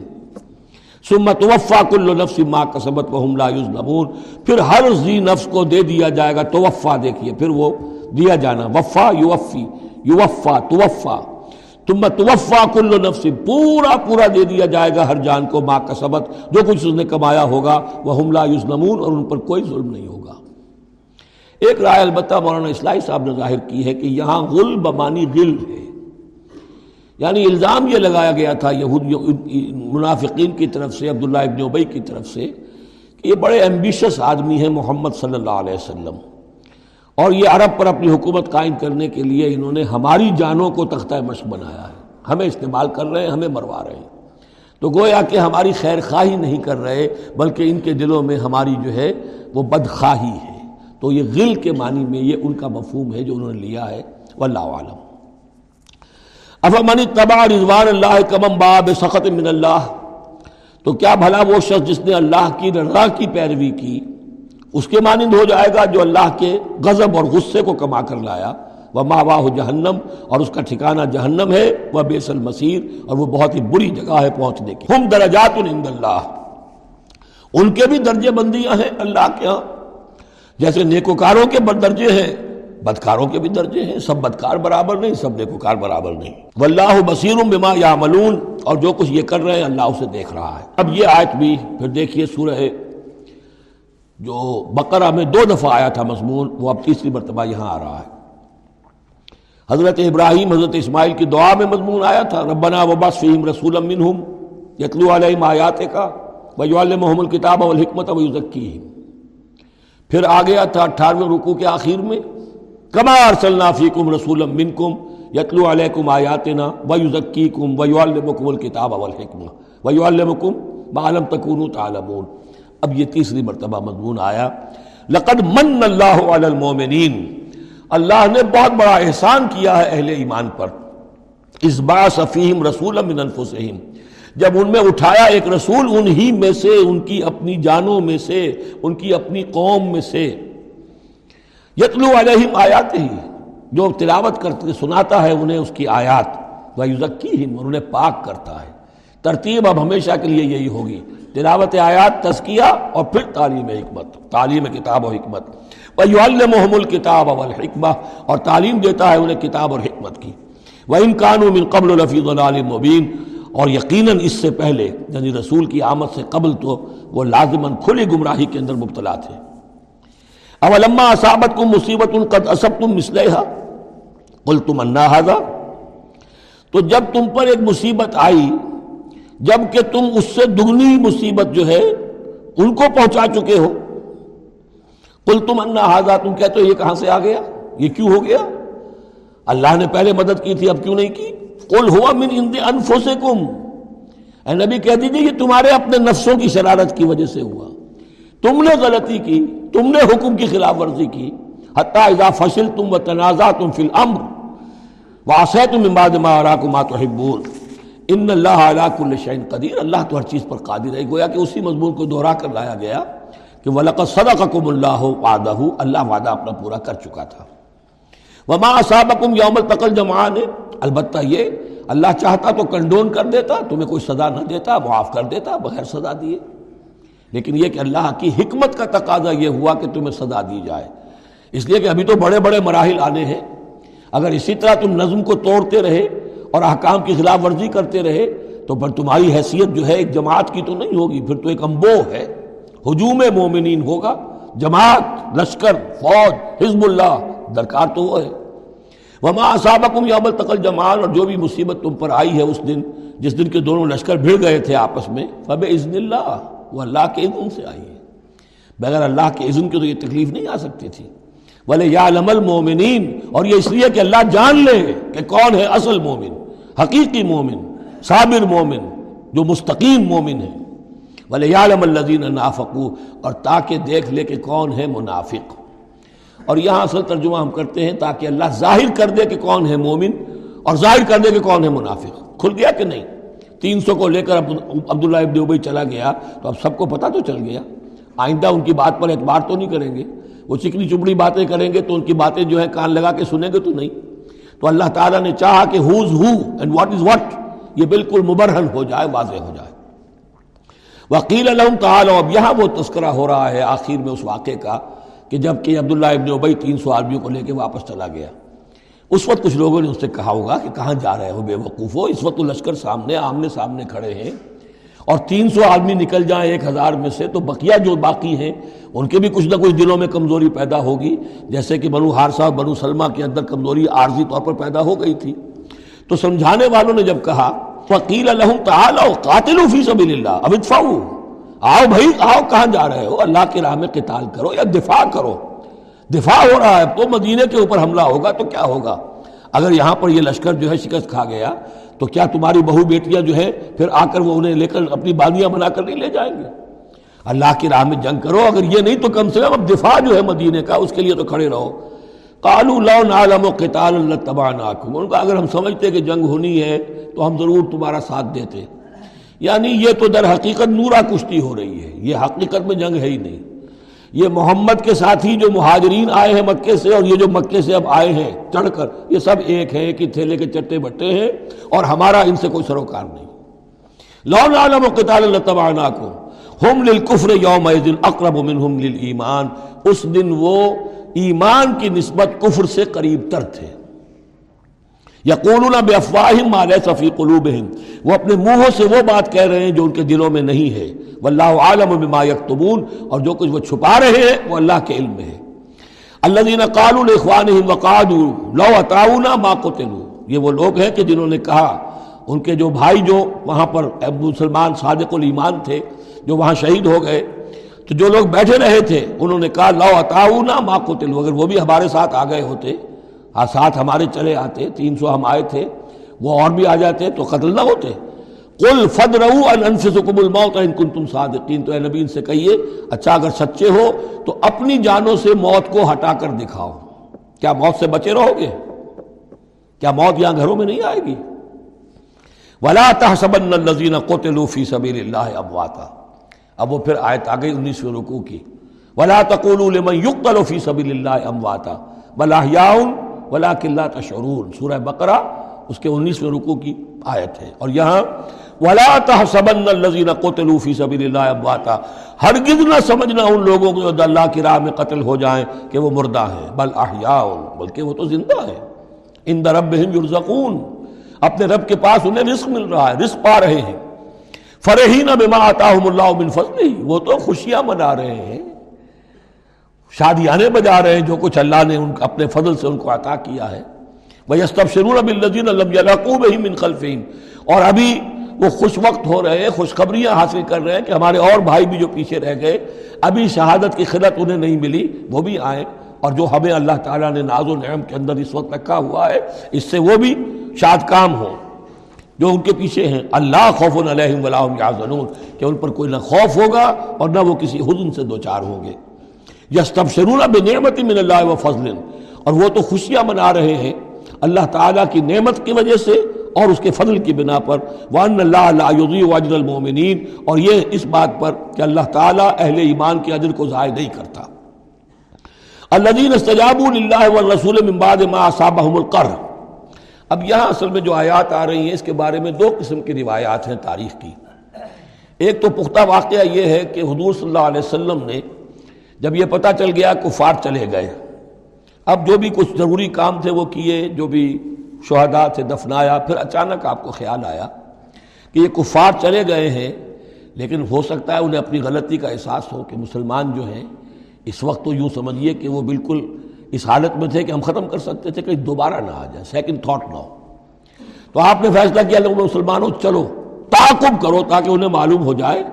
سمت وفا کل نفس ما کسبت وهم لا یظلمون پھر ہر زی نفس کو دے دیا جائے گا توفا دیکھیے، پھر وہ دیا جانا، وفا یوفی، یوفا، توفا۔ تم توفا کل نفس، پورا پورا دے دیا جائے گا ہر جان کو ماں کا سبق جو کچھ اس نے کمایا ہوگا وہ حملہ یوزنمون اور ان پر کوئی ظلم نہیں ہوگا۔ ایک رائے البتہ مولانا اسلائی صاحب نے ظاہر کی ہے کہ یہاں غل بمانی غل ہے۔ یعنی الزام یہ لگایا گیا تھا یہود منافقین کی طرف سے، عبداللہ ابن ابئی کی طرف سے، کہ یہ بڑے ایمبیشس آدمی ہیں محمد صلی اللہ علیہ وسلم۔ اور یہ عرب پر اپنی حکومت قائم کرنے کے لیے انہوں نے ہماری جانوں کو تختہ مشق بنایا ہے۔ ہمیں استعمال کر رہے ہیں، ہمیں مروا رہے ہیں۔ تو گویا کہ ہماری خیر خواہی نہیں کر رہے، بلکہ ان کے دلوں میں ہماری جو ہے وہ بدخواہی ہے۔ تو یہ غل کے معنی میں یہ ان کا مفہوم ہے جو انہوں نے لیا ہے، واللہ عالم۔ اب منی تبا رضوان اللہ کمم باب سخت من اللہ؟ تو کیا بھلا وہ شخص جس نے اللہ کی رضا کی پیروی کی، اس کے مانند ہو جائے گا جو اللہ کے غضب اور غصے کو کما کر لایا؟ وہ ماں واہ جہنم، اور اس کا ٹھکانہ جہنم ہے، وہ بیس المسیر اور وہ بہت ہی بری جگہ ہے پہنچنے کی۔ ہم درجات اللہ۔ ان کے بھی درجے بندیاں ہیں اللہ کے ہاں۔ جیسے نیکوکاروں کے درجے ہیں بدکاروں کے بھی درجے ہیں، سب بدکار برابر نہیں، سب نیکوکار برابر نہیں۔ واللہ بصیر بما یا ملون اور جو کچھ یہ کر رہے ہیں، اللہ اسے دیکھ رہا ہے۔ اب یہ آیت بھی، پھر دیکھیے سورہ جو بقرہ میں دو دفعہ آیا تھا مضمون، وہ اب تیسری مرتبہ یہاں آ رہا ہے۔ حضرت ابراہیم، حضرت اسماعیل کی دعا میں مضمون آیا تھا، ربنا وباس فیم رسول منہم یتلو علیہم آیات کا وجوال محمد کتاب والحکمت ویزکی پھر آ گیا تھا اٹھارہویں رکوع کے آخر میں کما ارسلنا فیکم رسول منکم یتلو علیکم آیاتنا ویزکیکم ویعلمکم الکتاب والحکمہ ویعلمکم ما لم تکونوا تعلمون۔ اب یہ تیسری مرتبہ مضمون آیا۔ لقد من اللہ علی المومنین اللہ نے بہت بڑا احسان کیا ہے اہل ایمان پر۔ اس با صفیم رسول من انفسہم۔ جب ان میں اٹھایا ایک رسول، انہی میں سے، ان کی اپنی جانوں میں سے، ان کی اپنی قوم میں سے۔ یتلو علیہم آیات ہی جو تلاوت کرتے سناتا ہے انہیں اس کی آیات وہ یوزکی اور انہیں پاک کرتا ہے۔ ترتیب اب ہمیشہ کے لیے یہی ہوگی۔ تلاوت آیات، تزکیہ، اور پھر تعلیم حکمت، تعلیم کتاب و حکمت۔ وَيُعَلِّمُهُمُ الْكِتَابَ وَالْحِكْمَةِ اور تعلیم دیتا ہے انہیں کتاب اور حکمت کی۔ وَإِن كَانُوا مِن قَبْلُ لَفِي ضَلَالٍ مُبِينٍ اور یقیناً اس سے پہلے یعنی رسول کی آمد سے قبل تو، وہ لازماً کھلی گمراہی کے اندر مبتلا تھے۔ اولما اصابت کم مصیبت ان قد اسب تم مسلحہ کل تم انا تو جب تم پر ایک مصیبت آئی، جبکہ تم اس سے دگنی مصیبت جو ہے ان کو پہنچا چکے ہو۔ کل تم انا ہاضا تم کہتے ہو یہ کہاں سے آ گیا؟ یہ کیوں ہو گیا؟ اللہ نے پہلے مدد کی تھی، اب کیوں نہیں کی؟ کل ہوا من اند انفسکم اے نبی کہہ دیجیے یہ تمہارے اپنے نفسوں کی شرارت کی وجہ سے ہوا۔ تم نے غلطی کی، تم نے حکم کی خلاف ورزی کی۔ حتیٰ اذا فصل تم و تنازع تم فی الامر واسع تم امباد ما اراکما تحبون۔ ان اللہ علیہ کل شعین قدیر، اللہ تو ہر چیز پر قادر ہے۔ گویا کہ اسی مضمون کو دہرا کر لایا گیا کہ وَلَقَدْ صَدَقَكُمُ اللَّهُ وَعَدَهُ اللہ وعدہ اپنا پورا کر چکا تھا۔ وَمَا أَصَابَكُمْ يَوْمَ التَّقَلْ جَمْعَانِ البتہ یہ اللہ چاہتا تو کنڈون کر دیتا، تمہیں کوئی سزا نہ دیتا، معاف کر دیتا، بغیر سزا دیے۔ لیکن یہ کہ اللہ کی حکمت کا تقاضا یہ ہوا کہ تمہیں سزا دی جائے۔ اس لیے کہ ابھی تو بڑے بڑے مراحل آنے ہیں۔ اگر اسی طرح تم نظم کو توڑتے رہے اور احکام کی خلاف ورزی کرتے رہے، تو پھر تمہاری حیثیت جو ہے ایک جماعت کی تو نہیں ہوگی، پھر تو ایک امبو ہے۔ ہجوم مومنین ہوگا، جماعت، لشکر، فوج، حزب اللہ، درکار تو وہ ہے۔ وما صابقم یام التقل جمال اور جو بھی مصیبت تم پر آئی ہے اس دن، جس دن کے دونوں لشکر بھیڑ گئے تھے آپس میں فب عزن اللہ وہ اللہ کے اذن سے آئی ہے۔ بغیر اللہ کے اذن کی تو یہ تکلیف نہیں آ سکتی تھی۔ بولے یا لمل مومنین اور یہ اس لیے کہ اللہ جان لے کہ کون ہے اصل مومن، حقیقی مومن، صابر مومن، جو مستقیم مومن ہے۔ بولے یا لم نافقو اور تاکہ دیکھ لے کہ کون ہے منافق۔ اور یہاں اصل ترجمہ ہم کرتے ہیں تاکہ اللہ ظاہر کر دے کہ کون ہے مومن اور ظاہر کر دے کہ کون ہے منافق۔ کھل گیا کہ نہیں؟ تین سو کو لے کر عبداللہ ابن ابئی چلا گیا، تو اب سب کو پتہ تو چل گیا۔ آئندہ ان کی بات پر اعتبار تو نہیں کریں گے۔ وہ چکنی چپڑی باتیں کریں گے تو ان کی باتیں جو ہے کان لگا کے سنیں گے تو نہیں۔ تو اللہ تعالیٰ نے چاہا کہ who's who and what is what یہ بالکل مبرہن ہو جائے، واضح ہو جائے۔ وکیل الحم تعالیٰ، اب یہاں وہ تذکرہ ہو رہا ہے آخر میں اس واقعے کا، کہ جبکہ عبداللہ ابن ابئی تین سو آدمیوں کو لے کے واپس چلا گیا۔ اس وقت کچھ لوگوں نے اس سے کہا ہوگا کہ کہاں جا رہے ہو بے وقوف ہو، اس وقت تو لشکر سامنے، آمنے سامنے کھڑے ہیں۔ اور تین سو آدمی نکل جائیں ایک ہزار میں سے، تو بقیہ جو باقی ہیں، ان کے بھی کچھ نہ کچھ دلوں میں کمزوری پیدا ہوگی۔ جیسے کہ بنو ہارسا بنو سلمہ کے اندر کمزوری عارضی طور پر پیدا ہو گئی تھی۔ تو سمجھانے والوں نے جب کہا فقیل الحم تعالو قاتل فی سبیل اللہ اب اتفاؤ آؤ بھائی، آؤ کہاں جا رہے ہو؟ اللہ کی راہ میں قتال کرو یا دفاع کرو۔ دفاع ہو رہا ہے، تو مدینے کے اوپر حملہ ہوگا تو کیا ہوگا؟ اگر یہاں پر یہ لشکر جو ہے شکست کھا گیا، تو کیا تمہاری بہو بیٹیاں جو ہے پھر آ کر وہ انہیں لے کر اپنی بادیاں بنا کر نہیں لے جائیں گے؟ اللہ کی راہ میں جنگ کرو، اگر یہ نہیں تو کم سے کم اب دفاع جو ہے مدینے کا، اس کے لیے تو کھڑے رہو۔ کالو لو نالم و قتال اللہ تباہ ناکم ان کا اگر ہم سمجھتے کہ جنگ ہونی ہے، تو ہم ضرور تمہارا ساتھ دیتے۔ یعنی یہ تو در حقیقت نورا کشتی ہو رہی ہے، یہ حقیقت میں جنگ ہے ہی نہیں۔ یہ محمد کے ساتھ ہی جو مہاجرین آئے ہیں مکے سے اور یہ جو مکے سے اب آئے ہیں چڑھ کر، یہ سب ایک ہے کہ تھیلے کے چٹے بٹے ہیں اور ہمارا ان سے کوئی سروکار نہیں۔ لون عالم و قطال اللہ کو ہم للکفر یوم دن اقرب منہم للایمان۔ اس دن وہ ایمان کی نسبت کفر سے قریب تر تھے۔ یقولون بے افواہم مال صفی قلوبہم۔ وہ اپنے منہوں سے وہ بات کہہ رہے ہیں جو ان کے دلوں میں نہیں ہے۔ واللہ عالم بما یکتبون۔ اور جو کچھ وہ چھپا رہے ہیں وہ اللہ کے علم میں ہے۔ الذین قالوا لاخوانہم وقعدوا لو اطاعونا ما قتلوا۔ یہ وہ لوگ ہیں کہ جنہوں نے کہا، ان کے جو بھائی جو وہاں پر ابو سلمان صادق الایمان تھے، جو وہاں شہید ہو گئے، تو جو لوگ بیٹھے رہے تھے، انہوں نے کہا، لو اطاعونا ما قتلوا۔ اگر وہ بھی ہمارے ساتھ آ گئے ہوتے ہاں ساتھ ہمارے چلے آتے، تین سو ہم آئے تھے، وہ اور بھی آ جاتے تو قتل نہ ہوتے۔ کل فد رہو انفسکم الموت ان کن تم صادقین۔ تو اے نبی ان سے کہیے اچھا اگر سچے ہو تو اپنی جانوں سے موت کو ہٹا کر دکھاؤ۔ کیا موت سے بچے رہو گے؟ کیا موت یہاں گھروں میں نہیں آئے گی؟ ولا تحسبن الذين قتلوا في سبيل الله امواتا اب وہ پھر آیت آ گئی انیسویں رکوع کی۔ ولا تقولوا لمن يقتل في سبيل الله امواتا بل احياء ولا قلعہ تشعرون، سورہ بقرہ اس کے انیسویں رکو کی آیت ہے۔ اور یہاں، ولا تحسبن الذين قتلوا في سبيل الله امواتا۔ ہرگز نہ سمجھنا ان لوگوں کو جو اللہ کی راہ میں قتل ہو جائیں کہ وہ مردہ ہیں، بل احیاء، بلکہ وہ تو زندہ ہیں۔ ان ربهم يرزقون اپنے رب کے پاس انہیں رزق مل رہا ہے، رزق پا رہے ہیں۔ فرحین بما آتاہم اللہ من فضلہ۔ وہ تو خوشیاں منا رہے ہیں۔ شادیانے بجا رہے ہیں جو کچھ اللہ نے ان اپنے فضل سے ان کو عطا کیا ہے۔ اور ابھی وہ خوش وقت ہو رہے ہیں، خوشخبریاں حاصل کر رہے ہیں کہ ہمارے اور بھائی بھی جو پیچھے رہ گئے، ابھی شہادت کی خدت انہیں نہیں ملی، وہ بھی آئیں۔ اور جو ہمیں اللہ تعالیٰ نے ناز و نعم کے اندر اس وقت رکھا ہوا ہے، اس سے وہ بھی شاد کام ہو جو ان کے پیچھے ہیں، اللہ خوف علیہم یحزنون، کہ ان پر کوئی نہ خوف ہوگا اور نہ وہ کسی حزن سے دوچار ہوں گے۔ یستبشرون بنعمت من اللہ و فضل. اور وہ تو خوشیاں منا رہے ہیں اللہ تعالیٰ کی نعمت کی وجہ سے اور اس کے فضل کی بنا پر. وان اللہ اللہ واجر المومنین اور یہ اس بات پر کہ اللہ تعالیٰ اہل ایمان کے عجر کو ضائع نہیں کرتا. الذين استجابوا لله والرسول من بعد ما اصابهم القر اب یہاں اصل میں جو آیات آ رہی ہیں اس کے بارے میں دو قسم کی روایات ہیں تاریخ کی. ایک تو پختہ واقعہ یہ ہے کہ حضور صلی اللہ علیہ وسلم نے جب یہ پتہ چل گیا کفار چلے گئے۔ اب جو بھی کچھ ضروری کام تھے وہ کیے، جو بھی شہداء تھے دفنایا، پھر اچانک آپ کو خیال آیا کہ یہ کفار چلے گئے ہیں، لیکن ہو سکتا ہے انہیں اپنی غلطی کا احساس ہو کہ مسلمان جو ہیں، اس وقت تو یوں سمجھیے کہ وہ بالکل اس حالت میں تھے کہ ہم ختم کر سکتے تھے کہ دوبارہ نہ آ جائے سیکنڈ تھاٹ نہ ہو۔ تو آپ نے فیصلہ کیا لوگ مسلمانوں، چلو، تعاقب کرو تاکہ انہیں معلوم ہو جائے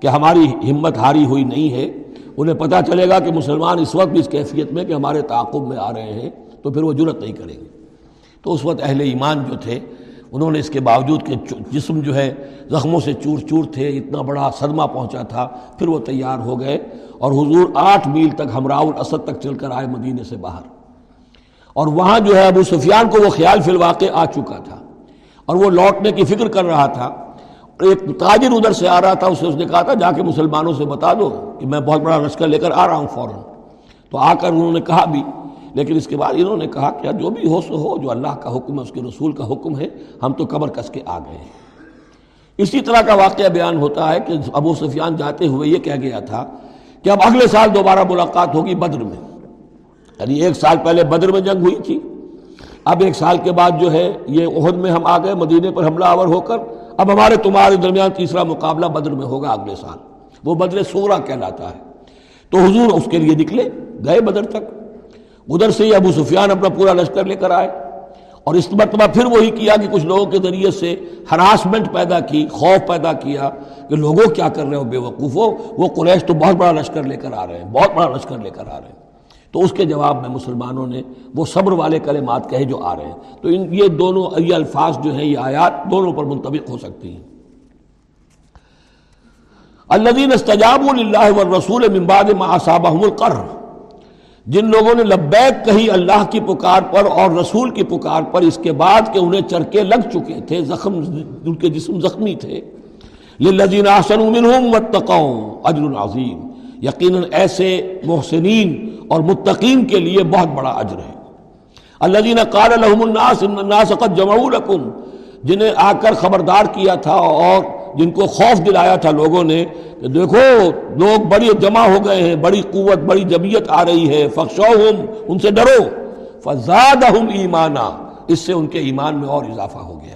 کہ ہماری ہمت ہاری ہوئی نہیں ہے۔ انہیں پتہ چلے گا کہ مسلمان اس وقت بھی اس کیفیت میں کہ ہمارے تعاقب میں آ رہے ہیں، تو پھر وہ جرت نہیں کریں گے۔ تو اس وقت اہل ایمان جو تھے، انہوں نے اس کے باوجود کہ جسم جو ہے زخموں سے چور چور تھے، اتنا بڑا صدمہ پہنچا تھا، پھر وہ تیار ہو گئے اور حضور آٹھ میل تک ہمراہ الاسد تک چل کر آئے مدینے سے باہر۔ اور وہاں جو ہے ابو سفیان کو وہ خیال فی الواقع آ چکا تھا۔ اور وہ لوٹنے کی فکر کر رہا تھا۔ ایک تاجر ادھر سے آ رہا تھا، اسے اس نے کہا تھا، جا کے مسلمانوں سے بتا دو کہ میں بہت بڑا لشکر لے کر آ رہا ہوں فوراً۔ تو آ کر انہوں نے کہا بھی، لیکن اس کے بعد انہوں نے کہا کہ جو بھی ہو سو ہو، جو اللہ کا حکم ہے، اس کے رسول کا حکم ہے، ہم تو کمر کس کے آ گئے ہیں۔ اسی طرح کا واقعہ بیان ہوتا ہے کہ ابو سفیان جاتے ہوئے یہ کہہ گیا تھا کہ اب اگلے سال دوبارہ ملاقات ہوگی بدر میں۔ یعنی ایک سال پہلے بدر میں جنگ ہوئی تھی۔ اب ایک سال کے بعد جو ہے، یہ عہد میں ہم آ گئے مدینے پر حملہ آور ہو کر اب ہمارے تمہارے درمیان تیسرا مقابلہ بدر میں ہوگا اگلے سال۔ وہ بدر سورا کہلاتا ہے۔ تو حضور اس کے لیے نکلے، گئے بدر تک۔ ادھر سے ہی ابو سفیان اپنا پورا لشکر لے کر آئے۔ اور اس مرتبہ پھر وہی کیا کہ کچھ لوگوں کے ذریعے سے ہراسمنٹ پیدا کی، خوف پیدا کیا کہ لوگوں کیا کر رہے ہو بے وقوف ہو۔ وہ قریش تو بہت بڑا لشکر لے کر آ رہے ہیں، بہت بڑا لشکر لے کر آ رہے ہیں۔ تو اس کے جواب میں مسلمانوں نے وہ صبر والے کلمات کہے جو آ رہے ہیں۔ تو ان یہ دونوں یہ الفاظ جو ہیں، یہ آیات دونوں پر منطبق ہو سکتی ہیں۔ الدین استجاب اللہ رسول ممباد اصابہم القر جن لوگوں نے لبیک کہی اللہ کی پکار پر اور رسول کی پکار پر، اس کے بعد کہ انہیں چرکے لگ چکے تھے، زخم ان کے جسم زخمی تھے۔ للذین احسنوا منہم واتقوا اجر عظیم۔ یقیناً ایسے محسنین اور متقین کے لیے بہت بڑا اجر ہے۔ الذین قال لهم الناس ان الناس قد جمعوا لكم، جنہیں آ کر خبردار کیا تھا اور جن کو خوف دلایا تھا لوگوں نے، کہ دیکھو لوگ بڑی جمع ہو گئے ہیں، بڑی قوت، بڑی جمعیت آ رہی ہے فخشوہم ان سے ڈرو۔ فزادہم ایمانا، اس سے ان کے ایمان میں اور اضافہ ہو گیا۔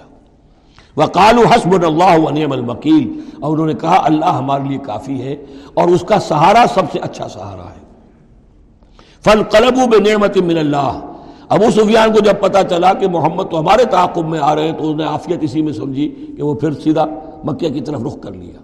وقالو حسب اللہ ونعم الوکیل، اور انہوں نے کہا اللہ ہمارے لیے کافی ہے اور اس کا سہارا سب سے اچھا سہارا ہے۔ فن قلب نعمت من اللہ۔ ابو سفیان کو جب پتا چلا کہ محمد تو ہمارے تعاقب میں آ رہے ہیں تو انہوں نے عافیت اسی میں سمجھی کہ وہ پھر سیدھا مکہ کی طرف رخ کر لیا۔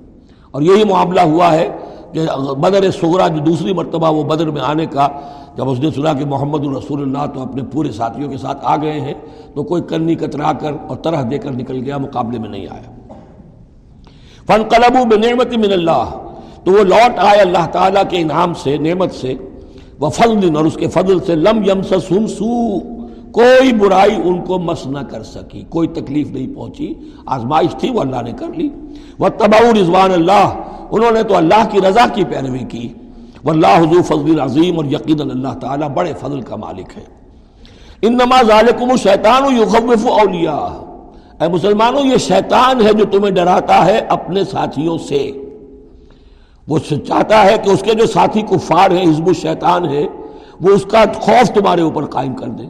اور یہی معاملہ ہوا ہے کہ بدر سغرا جو دوسری مرتبہ وہ بدر میں آنے کا جب اس نے سنا کہ محمد الرسول اللہ تو اپنے پورے ساتھیوں کے ساتھ آ گئے ہیں تو کوئی کرنی کترا کر اور طرح دے کر نکل گیا، مقابلے میں نہیں آیا۔ فن قلب نعمت من اللہ۔ تو وہ لوٹ آئے اللہ تعالیٰ کے انعام سے، نعمت سے۔ وہ فضل اور اس کے فضل سے لم یم سو کوئی برائی ان کو مس نہ کر سکی، کوئی تکلیف نہیں پہنچی، آزمائش تھی، وہ اللہ نے کر لی۔ وہ تبا رضوان اللہ، انہوں نے تو اللہ کی رضا کی پیروی کی۔ وہ اللہ حضور فضل عظیم اور یقین اللہ تعالیٰ بڑے فضل کا مالک ہے۔ ان نماز ظالم شیطان یخوف اولیاء اے مسلمانوں، یہ شیطان ہے جو تمہیں ڈراتا ہے اپنے ساتھیوں سے۔ وہ چاہتا ہے کہ اس کے جو ساتھی کفار ہیں، حزب الشیطان ہے وہ اس کا خوف تمہارے اوپر قائم کر دیں۔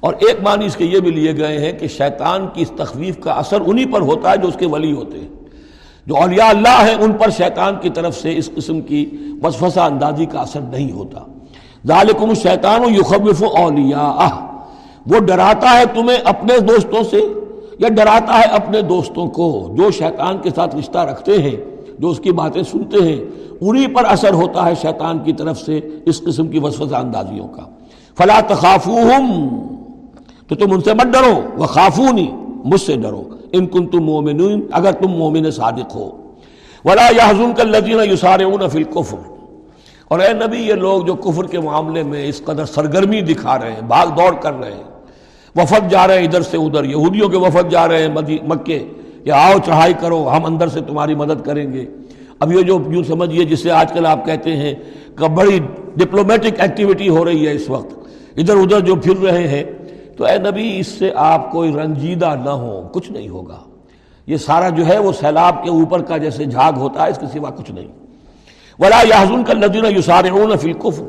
اور ایک معنی اس کے یہ بھی لیے گئے ہیں کہ شیطان کی اس تخویف کا اثر انہی پر ہوتا ہے جو اس کے ولی ہوتے ہیں۔ جو اولیاء اللہ ہیں، ان پر شیطان کی طرف سے اس قسم کی وسفسہ اندازی کا اثر نہیں ہوتا۔ ذالکم الشیطان یخوف اولیاء وہ ڈراتا ہے تمہیں اپنے دوستوں سے یا ڈراتا ہے اپنے دوستوں کو، جو شیطان کے ساتھ رشتہ رکھتے ہیں۔ جو اس کی باتیں سنتے ہیں، انہی پر اثر ہوتا ہے شیطان کی طرف سے اس قسم کی وسوسہ اندازیوں کا۔ فلا تخافوہم تو تم ان سے مت ڈرو۔ وہ خافونی مجھ سے ڈرو۔ ان کن تم مومنین اگر تم مومن صادق ہو۔ ولا یحزن کالذین یسارعون فی الکفر اور اے نبی، یہ لوگ جو کفر کے معاملے میں اس قدر سرگرمی دکھا رہے ہیں، بھاگ دوڑ کر رہے ہیں۔ وفد جا رہے ہیں ادھر سے ادھر، یہودیوں کے وفد جا رہے ہیں مکے۔ کہ آؤ چڑھائی کرو، ہم اندر سے تمہاری مدد کریں گے۔ اب یہ جو یوں سمجھیے جسے آج کل آپ کہتے ہیں کہ بڑی ڈپلومیٹک ایکٹیویٹی ہو رہی ہے اس وقت۔ ادھر ادھر جو پھر رہے ہیں، تو اے نبی، اس سے آپ کوئی رنجیدہ نہ ہو، کچھ نہیں ہوگا۔ یہ سارا جو ہے وہ سیلاب کے اوپر کا جیسے جھاگ ہوتا ہے، اس کے سوا کچھ نہیں۔ ولا یازن کا لدینہ یوسار فی کفر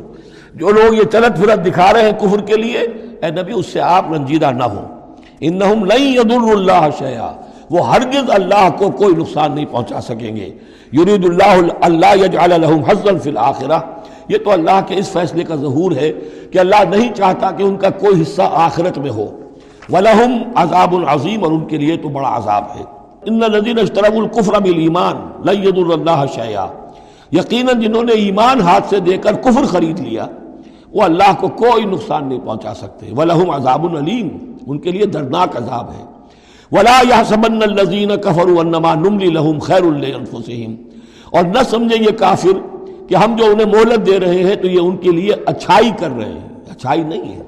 جو لوگ یہ چلت فرت دکھا رہے ہیں کفر کے لیے، اے نبی، اس سے آپ رنجیدہ نہ ہوں۔ انہم لن یدر اللہ شیعہ وہ ہرگز اللہ کو کوئی نقصان نہیں پہنچا سکیں گے۔ یرید اللہ اللہ یجعل لہم حظا فی الاخرہ۔ یہ تو اللہ کے اس فیصلے کا ظہور ہے کہ اللہ نہیں چاہتا کہ ان کا کوئی حصہ آخرت میں ہو۔ وَلَهُمْ عذاب العظیم اور ان کے لیے تو بڑا عذاب ہے۔ ان الذين اشتروا الكفر بالايمان لن يضر الله شيئا۔ یقیناً جنہوں نے ایمان ہاتھ سے دے کر کفر خرید لیا، وہ اللہ کو کوئی نقصان نہیں پہنچا سکتے۔ وَلَهُمْ عذاب العلیم ان کے لیے دردناک عذاب ہے۔ ولا يحسبن الذين كفروا انما نملي لهم خير لانفسهم اور نہ سمجھیں یہ کافر کہ ہم جو انہیں مہلت دے رہے ہیں تو یہ ان کے لیے اچھائی کر رہے ہیں۔ اچھائی نہیں ہے۔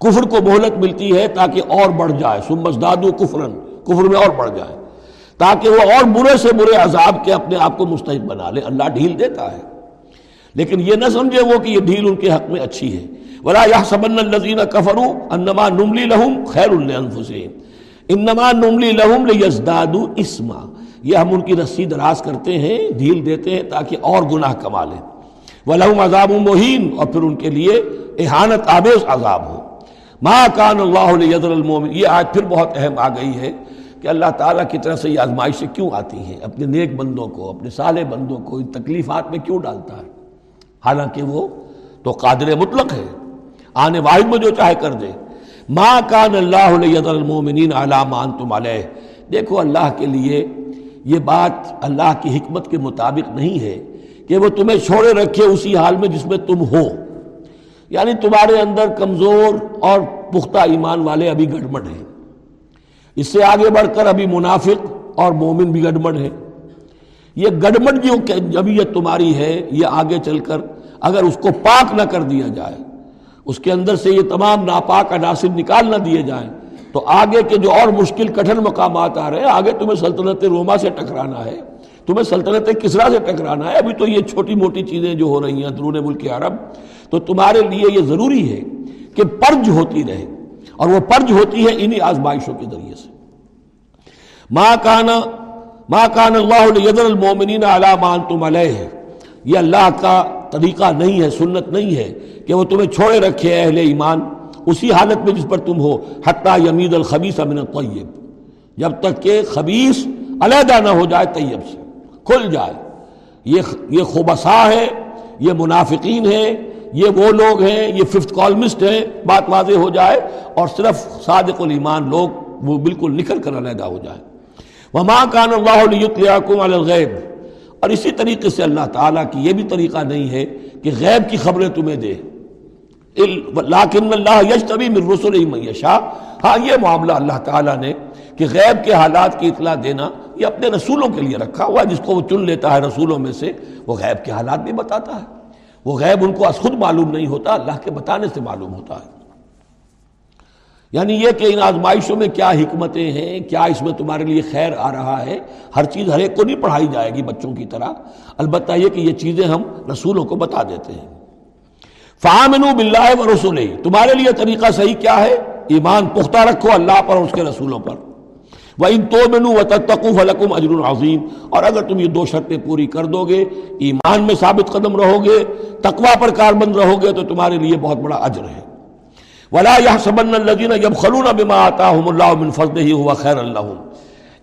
کفر کو مہلت ملتی ہے تاکہ اور بڑھ جائے۔ سمس دادو کفرن کفر میں اور بڑھ جائے۔ تاکہ وہ اور برے سے برے عذاب کے اپنے آپ کو مستحق بنا لے۔ اللہ ڈھیل دیتا ہے۔ لیکن یہ نہ سمجھے وہ کہ یہ ڈھیل ان کے حق میں اچھی ہے۔ ولا یا سبن الزین کفرو انما نملی لہم خیر النفسین انما نملی لہم لزداد اسما۔ یہ ہم ان کی رسی دراز کرتے ہیں، ڈھیل دیتے ہیں تاکہ اور گناہ کما لیں۔ ولہم عذاب مہین اور پھر ان کے لیے احانت آبیز عذاب ہو۔ ما کان اللہ علیہ المومن یہ آج پھر بہت اہم آ گئی ہے کہ اللہ تعالیٰ کی طرف سے یہ آزمائشیں کیوں آتی ہیں؟ اپنے نیک بندوں کو، اپنے صالح بندوں کو ان تکلیفات میں کیوں ڈالتا ہے؟ حالانکہ وہ تو قادر مطلق ہے۔ آنے واحد میں جو چاہے کر دے۔ ما کان اللہ علیہ المومنین علامان تم علیہ دیکھو اللہ کے لیے یہ بات اللہ کی حکمت کے مطابق نہیں ہے کہ وہ تمہیں چھوڑے رکھے اسی حال میں جس میں تم ہو یعنی تمہارے اندر کمزور اور پختہ ایمان والے ابھی گڑبڑ ہیں اس سے آگے بڑھ کر ابھی منافق اور مومن بھی گڑبڑ ہیں یہ گڑبڑ جو جبیت تمہاری ہے یہ آگے چل کر اگر اس کو پاک نہ کر دیا جائے اس کے اندر سے یہ تمام ناپاک عناصر نکال نہ دیے جائیں۔ تو آگے کے جو اور مشکل کٹھن مقامات آ رہے ہیں، آگے تمہیں سلطنت روما سے ٹکرانا ہے، تمہیں سلطنت کسرا سے ٹکرانا ہے۔ ابھی تو یہ چھوٹی موٹی چیزیں جو ہو رہی ہیں درون ملک عرب، تو تمہارے لیے یہ ضروری ہے کہ پرج ہوتی رہے۔ اور وہ پرج ہوتی ہے انہی آزمائشوں کے ذریعے سے۔ ماں کانا ماں کان اللہ المومنین علامان تم علیہ یہ اللہ کا طریقہ نہیں ہے، سنت نہیں ہے کہ وہ تمہیں چھوڑے رکھے اہل ایمان۔ اسی حالت میں جس پر تم ہو، حتیٰ یمید الخبیث من الطیب۔ جب تک کہ خبیص علیحدہ نہ ہو جائے، طیب سے کھل جائے۔ یہ یہ خوبصا ہے، یہ منافقین ہیں، یہ وہ لوگ ہیں، یہ ففتھ کالمسٹ ہیں، بات واضح ہو جائے اور صرف صادق الایمان لوگ وہ بالکل نکل کر علیحدہ ہو جائے۔ وہ ماں کان اللہ الغیب اور اسی طریقے سے اللہ تعالیٰ کی یہ بھی طریقہ نہیں ہے کہ غیب کی خبریں تمہیں دے۔ لاکن اللہ یش طبی من رسول میشا ہاں یہ معاملہ اللہ تعالیٰ نے کہ غیب کے حالات کی اطلاع دینا یہ اپنے رسولوں کے لیے رکھا ہوا ہے، جس کو وہ چن لیتا ہے رسولوں میں سے۔ وہ غیب کے حالات بھی بتاتا ہے۔ وہ غیب ان کو خود معلوم نہیں ہوتا، اللہ کے بتانے سے معلوم ہوتا ہے۔ یعنی یہ کہ ان آزمائشوں میں کیا حکمتیں ہیں، کیا اس میں تمہارے لیے خیر آ رہا ہے، ہر چیز ہر ایک کو نہیں پڑھائی جائے گی بچوں کی طرح۔ البتہ یہ کہ یہ چیزیں ہم رسولوں کو بتا دیتے ہیں۔ فامن بلّہ و رسول تمہارے لیے طریقہ صحیح کیا ہے؟ ایمان پختہ رکھو اللہ پر اور اس کے رسولوں پر۔ وہ ان تو منو و تقوف القم اجر العظیم اور اگر تم یہ دو شرطیں پوری کر دو گے، ایمان میں ثابت قدم رہو گے تقوا پر کاربند رہو گے، تو تمہارے لیے بہت بڑا اجر ہے۔ ولا یا سبن الدین جب خلون بما آتا ہوں اللہ من فضل ہی ہوا خیر اللہ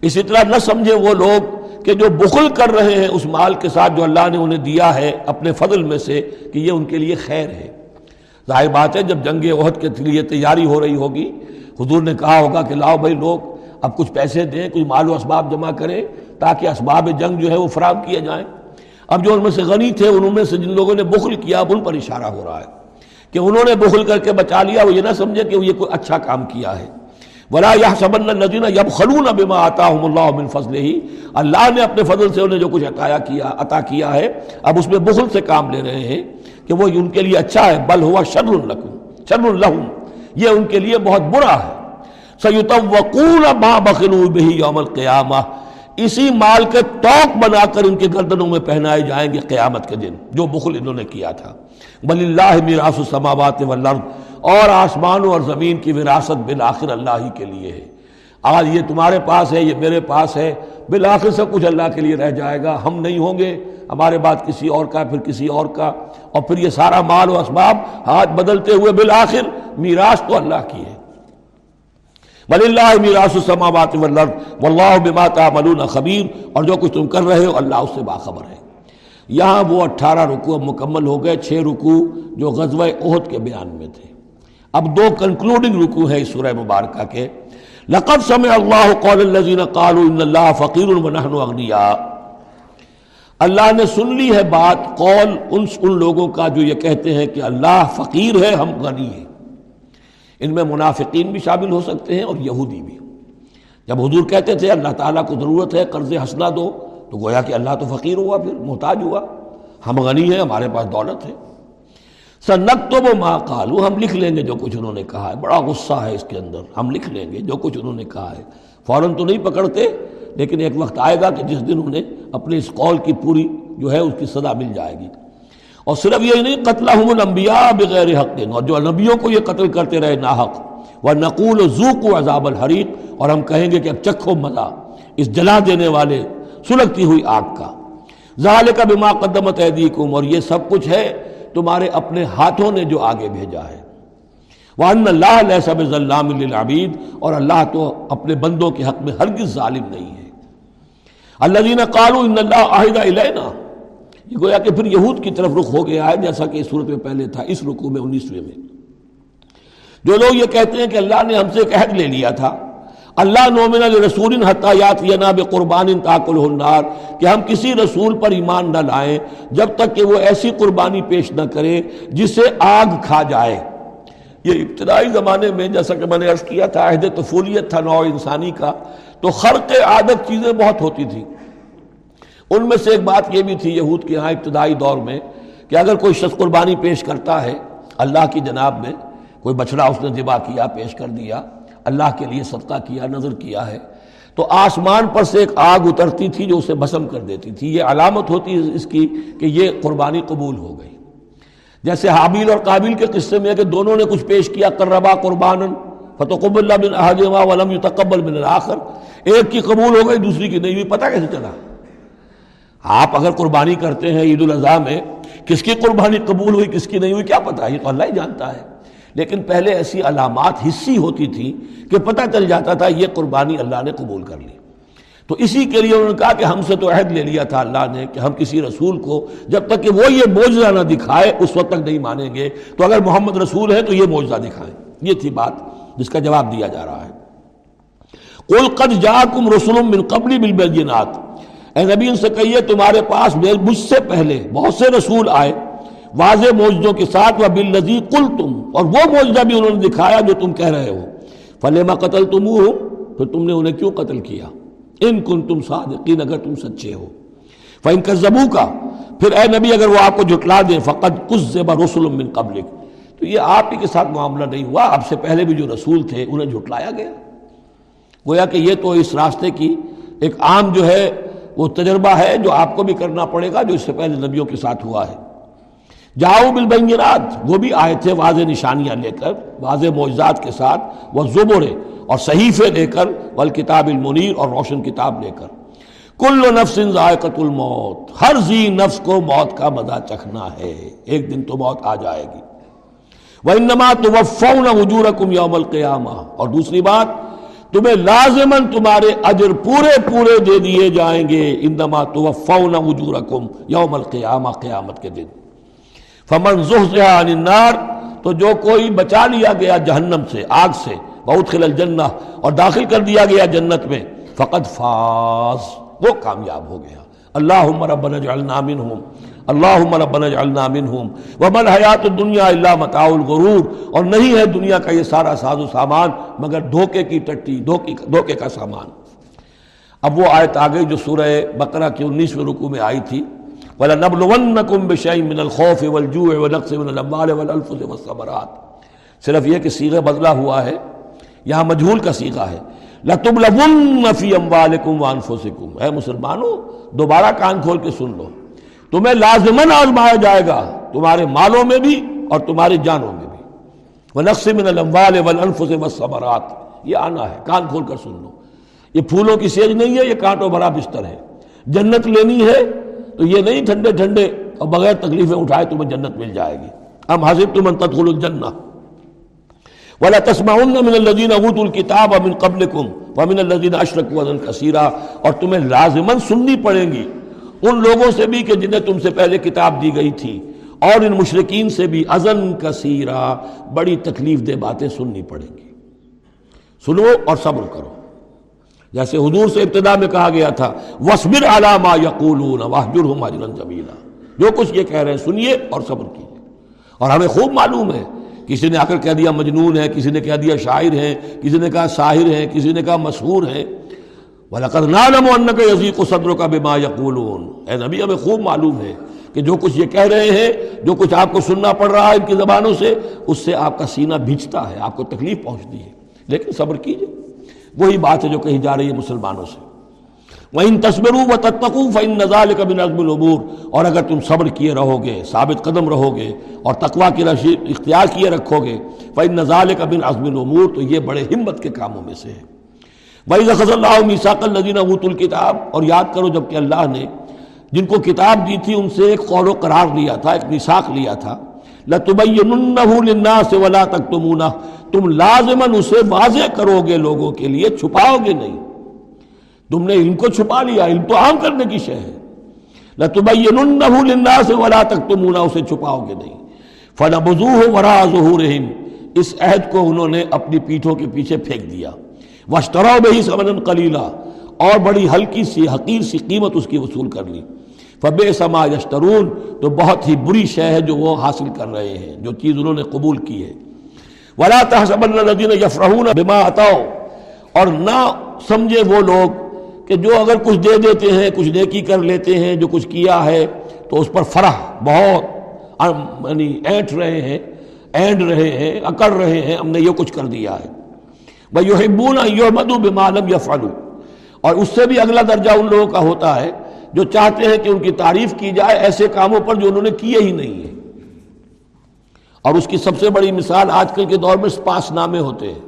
اسی طرح نہ سمجھے وہ لوگ کہ جو بخل کر رہے ہیں اس مال کے ساتھ جو اللہ نے انہیں دیا ہے اپنے فضل میں سے کہ یہ ان کے لیے خیر ہے۔ ظاہر بات ہے جب جنگ عہد کے لیے تیاری ہو رہی ہوگی، حضور نے کہا ہوگا کہ لاؤ بھائی لوگ، اب کچھ پیسے دیں کچھ مال و اسباب جمع کریں تاکہ اسباب جنگ جو ہے وہ فراہم کیے جائیں۔ اب جو ان میں سے غنی تھے انہوں میں سے جن لوگوں نے بخل کیا، اب ان پر اشارہ ہو رہا ہے۔ کہ انہوں نے بخل کر کے بچا لیا، وہ یہ نہ سمجھے کہ یہ کوئی اچھا کام کیا ہے۔ ولا یہ سبن نظین اب خلون بما آتا اللہ بن فضل ہی اللہ نے اپنے فضل سے انہیں جو کچھ عطایا کیا، عطا کیا ہے، اب اس میں بخل سے کام لے رہے ہیں کہ وہ ان کے لیے اچھا ہے۔ بل ہوا شر القم شر الحم یہ ان کے لیے بہت برا ہے۔ سیتم وقول ماں بخلو بہی یوم القیامہ اسی مال کے توق بنا کر ان کے گردنوں میں پہنائے جائیں گے قیامت کے دن، جو بخل انہوں نے کیا تھا۔ بل اللہ میراث السماوات والارض اور آسمانوں اور زمین کی وراثت بالآخر اللہ ہی کے لیے ہے۔ آج یہ تمہارے پاس ہے، یہ میرے پاس ہے۔ بالآخر سب کچھ اللہ کے لیے رہ جائے گا۔ ہم نہیں ہوں گے۔ ہمارے بعد کسی اور کا، پھر کسی اور کا۔ اور پھر یہ سارا مال و اسباب ہاتھ بدلتے ہوئے بالآخر میراث تو اللہ کی ہے۔ ولی اللہ میراث السماوات والارض واللہ بما تعملون خبیر اور جو کچھ تم کر رہے ہو اللہ اس سے باخبر ہے۔ یہاں وہ اٹھارہ رکوع مکمل ہو گئے، چھ رکوع جو غزوہ عہد کے بیان میں تھے۔ اب دو کنکلوڈنگ رکوع ہے اس سورہ مبارکہ کے۔ لقد سمع اللہ قول الذین قالوا ان اللہ فقیر ونحن اغنیاء۔ اللہ نے سن لی ہے بات، قول ان ان لوگوں کا جو یہ کہتے ہیں کہ اللہ فقیر ہے، ہم غنی ہیں۔ ان میں منافقین بھی شامل ہو سکتے ہیں اور یہودی بھی۔ جب حضور کہتے تھے اللہ تعالیٰ کو ضرورت ہے قرض حسنا دو، تو گویا کہ اللہ تو فقیر ہوا، پھر محتاج ہوا۔ ہم غنی ہیں، ہمارے پاس دولت ہے۔ سنت تو وہ ماں کالو ہم لکھ لیں گے جو کچھ انہوں نے کہا ہے۔ بڑا غصہ ہے اس کے اندر۔ ہم لکھ لیں گے جو کچھ انہوں نے کہا ہے۔ فوراً تو نہیں پکڑتے، لیکن ایک وقت آئے گا کہ جس دن انہیں اپنے اس قول کی پوری جو ہے اس کی سزا مل جائے گی۔ اور صرف یہ نہیں قتل الانبیاء بغیر حق اور جو نبیوں کو یہ قتل کرتے رہے ناحق وہ نقول ذوق و عذاب الحریق اور ہم کہیں گے کہ اب چکھو مزہ، اس جلا دینے والے سلگتی ہوئی آگ کا۔ ظال کا بما قدمت ایدیکم اور یہ سب کچھ ہے تمہارے اپنے ہاتھوں نے جو آگے بھیجا ہے۔ وَأَنَّ اللَّهَ لَيْسَ بِظَلَّامٍ لِلْعَبِيدِ۔ اور اللہ تو اپنے بندوں کے حق میں ہرگز ظالم نہیں ہے۔ الَّذِينَ قَالُوا إِنَّ اللَّهَ عَهِدَ إِلَيْنَا۔ یہ گویا کہ پھر یہود کی طرف رخ ہو گیا ہے، جیسا کہ اس صورت میں پہلے تھا، اس رکو میں، انیسویں میں۔ جو لوگ یہ کہتے ہیں کہ اللہ نے ہم سے ایک عہد لے لیا تھا، اللہ نومن رسول حتیات یناب قربان تاکل النار، کہ ہم کسی رسول پر ایمان نہ لائیں جب تک کہ وہ ایسی قربانی پیش نہ کرے جسے آگ کھا جائے۔ یہ ابتدائی زمانے میں، جیسا کہ میں نے عرض کیا تھا، عہد طفولیت تھا نوع انسانی کا، تو خرق عادت چیزیں بہت ہوتی تھیں۔ ان میں سے ایک بات یہ بھی تھی یہود کے ہاں ابتدائی دور میں کہ اگر کوئی شخص قربانی پیش کرتا ہے اللہ کی جناب میں، کوئی بچڑا اس نے ذبح کیا، پیش کر دیا، اللہ کے لیے صدقہ کیا نظر کیا ہے، تو آسمان پر سے ایک آگ اترتی تھی جو اسے بسم کر دیتی تھی۔ یہ علامت ہوتی اس کی کہ یہ قربانی قبول ہو گئی۔ جیسے حابیل اور قابل کے قصے میں کہ دونوں نے کچھ پیش کیا کربا قربان فتح اللہ بن ولم تقبل بن الآخر ایک کی قبول ہو گئی، دوسری کی نہیں ہوئی پتہ کیسے چلا؟ آپ اگر قربانی کرتے ہیں عید الاضحیٰ میں، کس کی قربانی قبول ہوئی، کس کی نہیں ہوئی، کیا پتا یہ تو اللہ ہی جانتا ہے۔ لیکن پہلے ایسی علامات حصی ہوتی تھی کہ پتہ چل جاتا تھا یہ قربانی اللہ نے قبول کر لی۔ تو اسی کے لیے انہوں نے کہا کہ ہم سے تو عہد لے لیا تھا اللہ نے کہ ہم کسی رسول کو جب تک کہ وہ یہ موجزہ نہ دکھائے، اس وقت تک نہیں مانیں گے۔ تو اگر محمد رسول ہے تو یہ موجزہ دکھائیں۔ یہ تھی بات جس کا جواب دیا جا رہا ہے۔ قد جاکم رسول من قبل بالبینات اے نبی ان سے کہیے، تمہارے پاس مجھ سے پہلے بہت سے رسول آئے۔ واضح موجودوں کے ساتھ وہ بل کل تم اور وہ موجودہ بھی انہوں نے دکھایا جو تم کہہ رہے ہو۔ فلیما قتل تم پھر تم نے انہیں کیوں قتل کیا؟ ان کن تم صادقین، اگر تم سچے ہو۔ فن کا زبو کا پھر اے نبی اگر وہ آپ کو جھٹلا دیں فقط کچھ زیبا رسول من قبل تو یہ آپ ہی کے ساتھ معاملہ نہیں ہوا۔ آپ سے پہلے بھی جو رسول تھے، انہیں جھٹلایا گیا۔ گویا کہ یہ تو اس راستے کی ایک عام جو ہے وہ تجربہ ہے جو آپ کو بھی کرنا پڑے گا جو اس سے پہلے نبیوں کے ساتھ ہوا ہے۔ جاؤ بالبینات، وہ بھی آئے تھے واضح نشانیاں لے کر، واضح معجزات کے ساتھ، وہ زبرے اور صحیفے لے کر، والکتاب المنیر اور روشن کتاب لے کر۔ کل نفس ذائقت الموت، ہر زی نفس کو موت کا مزہ چکھنا ہے، ایک دن تو موت آ جائے گی۔ وہ انما تو وفون حجورکم یوم القیامہ اور دوسری بات تمہیں لازمن تمہارے اجر پورے پورے دے دیے جائیں گے۔ اندما توفون وجورکم یوم القیامہ، قیامت کے دن۔ فمن زحزح عن النار، تو جو کوئی بچا لیا گیا جہنم سے، آگ سے بہت خل الجنہ اور داخل کر دیا گیا جنت میں فقط فاز، وہ کامیاب ہو گیا۔ اللہ ربنا جعلنا منہم۔ اللہ ربنا جعلنا منہم ومن حیات الدنیا اللہ متاع الغرور اور نہیں ہے دنیا کا یہ سارا ساز و سامان مگر دھوکے کی ٹٹی دھوکے دھوکے کا سامان۔ اب وہ آیت آ گئی جو سورہ بقرہ کی انیسویں رکو میں آئی تھی۔ وَلَنَبْلُوَنَّكُمْ بِشَيْءٍ مِّنَ الْخَوْفِ وَالْجُوعِ وَنَقْصٍ مِّنَ الْأَمْوَالِ وَالْأَنفُسِ وَالثَّمَرَاتِ۔ صرف یہ کہ سیغہ بدلہ ہوا ہے، یہاں مجھول کا سیغہ ہے۔ لَتُبْلَوُنَّ فِي أَمْوَالِكُمْ وَأَنفُسِكُمْ۔ اے مسلمانوں، دوبارہ کان کھول کے سن لو۔ تمہیں لازمن آزمایا جائے گا تمہارے مالوں میں بھی اور تمہاری جانوں میں بھی۔ وَنَقْصٍ مِّنَ الْأَمْوَالِ وَالْأَنفُسِ وَالثَّمَرَاتِ۔ یہ آنا ہے، کان کھول کر سن لو۔ یہ پھولوں کی سیج نہیں ہے، یہ کانٹوں بھرا بستر ہے۔ جنت لینی ہے تو یہ نہیں ٹھنڈے ٹھنڈے اور بغیر تکلیفیں اٹھائے تمہیں جنت مل جائے گی۔ ام حاضر تم تدخل الجنہ ولا تسمعن من الذين اوتوا الكتاب من قبلكم ومن الذين اشركوا اذى كثيرا اور تمہیں لازماً سننی پڑیں گی۔ ان لوگوں سے بھی کہ جنہیں تم سے پہلے کتاب دی گئی تھی اور ان مشرقین سے بھی ازن کثیرہ بڑی تکلیف دہ باتیں سننی پڑیں گی۔ سنو اور صبر کرو۔ جیسے حضور سے ابتدا میں کہا گیا تھا وسبر علامہ یقول جو کچھ یہ کہہ رہے ہیں، سنیے اور صبر کیجیے۔ اور ہمیں خوب معلوم ہے، کسی نے آ کر کہہ دیا مجنون ہے، کسی نے کہہ دیا شاعر ہے، کسی نے کہا ساحر ہے، کسی نے کہا مشہور ہے وَلَقَدْ نَعْلَمُ أَنَّكَ يَزِيقُ صَدْرُكَ بِمَا يَقُولُونَ۔ اے نبی ہمیں خوب معلوم ہے کہ جو کچھ یہ کہہ رہے ہیں، جو کچھ آپ کو سننا پڑ رہا ہے ان کی زبانوں سے، اس سے آپ کا سینہ بھیجتا ہے، آپ کو تکلیف پہنچتی ہے۔ لیکن صبر کیجیے وہی بات ہے جو کہی جا رہی ہے مسلمانوں سے۔ وَإِن تَصْبِرُوا وَتَتَّقُوا فَإِنَّ ذَلِكَ مِنْ عَزْمِ الْأُمُورِ۔ اور اگر تم صبر کیے رہو گے ثابت قدم رہو گے اور تقوی کی رشید اختیار کیے رکھو گے فَإِنَّ ذَلِكَ مِنْ عَزْمِ الْأُمُورِ۔ تو یہ بڑے ہمت کے کاموں میں سے ہے۔ وَإِذَا خَذَ اللَّهُ مِيثَاقَ الَّذِينَ أُوتُوا الْكِتَابَ اور یاد کرو جبکہ اللہ نے جن کو کتاب دی تھی ان سے ایک قول و قرار لیا تھا، ایک میثاق لیا تھا۔ لَتُبَيِّنُنَّهُ لِلنَّاسِ وَلَا تَكْتُمُونَهُ۔ تم لازماً اسے واضح کرو گے لوگوں کے لیے، چھپاؤ گے نہیں۔ تم نے علم کو چھپا لیا علم تو عام کرنے کی شے ہے۔ لَتُبَيِّنُنَّهُ لِلنَّاسِ وَلَا تَكْتُمُونَهُ، اسے چھپاؤ گے نہیں۔ فَنَبُذُوهُ وَرَاءَ ظُهُورِهِمْ۔ اس عہد کو انہوں نے اپنی پیٹھوں کے پیچھے پھینک دیا۔ وَاشْتَرَوْا بِهِ ثَمَنًا قَلِيلًا، اور بڑی ہلکی سی، حقیر سی قیمت اس کی وصول کر لی۔ فبے سما یشترون، تو بہت ہی بری شے ہے جو وہ حاصل کر رہے ہیں، جو چیز انہوں نے قبول کی ہے۔ ولا تحسبن الذين بما اتوا اور نہ سمجھے وہ لوگ کہ جو اگر کچھ دے دیتے ہیں، کچھ نیکی کر لیتے ہیں، جو کچھ کیا ہے، تو اس پر فرح بہت یعنی اینٹ رہے ہیں، اینڈ رہے ہیں، اکڑ رہے ہیں، ہم نے یہ کچھ کر دیا ہے۔ وہ یحبون یحمدوا بما لم يفعلوا۔ اور اس سے بھی اگلا درجہ ان لوگوں کا ہوتا ہے جو چاہتے ہیں کہ ان کی تعریف کی جائے ایسے کاموں پر جو انہوں نے کیے ہی نہیں ہیں۔ اور اس کی سب سے بڑی مثال آج کل کے دور میں اسپاس نامے ہوتے ہیں۔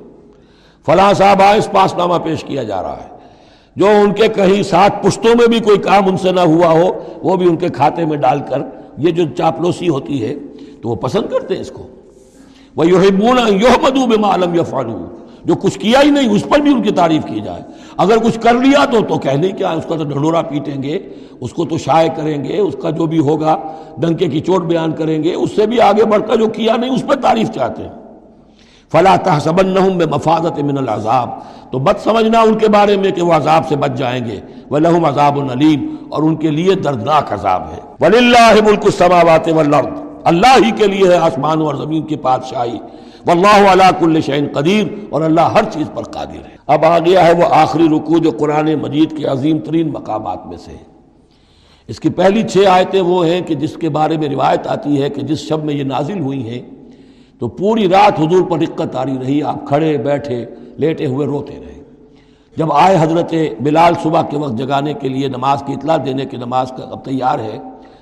فلاں صاحب آئے اسپاس نامہ پیش کیا جا رہا ہے۔ جو ان کے کہیں سات پشتوں میں بھی کوئی کام ان سے نہ ہوا ہو، وہ بھی ان کے کھاتے میں ڈال کر یہ جو چاپلوسی ہوتی ہے، تو وہ پسند کرتے ہیں اس کو۔ وہ یو یو مدو بے معلوم جو کچھ کیا ہی نہیں، اس پر بھی ان کی تعریف کی جائے۔ اگر کچھ کر لیا تو تو کہنے کیا اس کا تو ڈھنڈورا پیٹیں گے، اس کو تو شائع کریں گے، اس کا جو بھی ہوگا ڈنکے کی چوٹ بیان کریں گے، اس سے بھی آگے بڑھ کر جو کیا نہیں، اس پہ تعریف چاہتے ہیں۔ فلا تحسبنہم بمفادت من العذاب۔ تو بد سمجھنا ان کے بارے میں کہ وہ عذاب سے بچ جائیں گے۔ وَلَهُمْ عَذَابٌ عَلِيمٌ اور ان کے لیے دردناک عذاب ہے۔ وَلِلَّهِ مُلْكُ السَّمَاوَاتِ وَالْأَرْضِ۔ اللہ ہی کے لیے ہے آسمان اور زمین کی پادشاہی۔ واللہ علا کل شعین قدیر اور اللہ ہر چیز پر قادر ہے۔ اب آ گیا ہے وہ آخری رکوع جو قرآن مجید کے عظیم ترین مقامات میں سے ہے۔ اس کی پہلی چھ آیتیں وہ ہیں کہ جس کے بارے میں روایت آتی ہے کہ جس شب میں یہ نازل ہوئی ہیں تو پوری رات حضور پر دقت آ رہی رہی آپ کھڑے بیٹھے، لیٹے ہوئے روتے رہے۔ جب آئے حضرت بلال صبح کے وقت جگانے کے لیے نماز کی اطلاع دینے کی نماز کا اب تیار ہے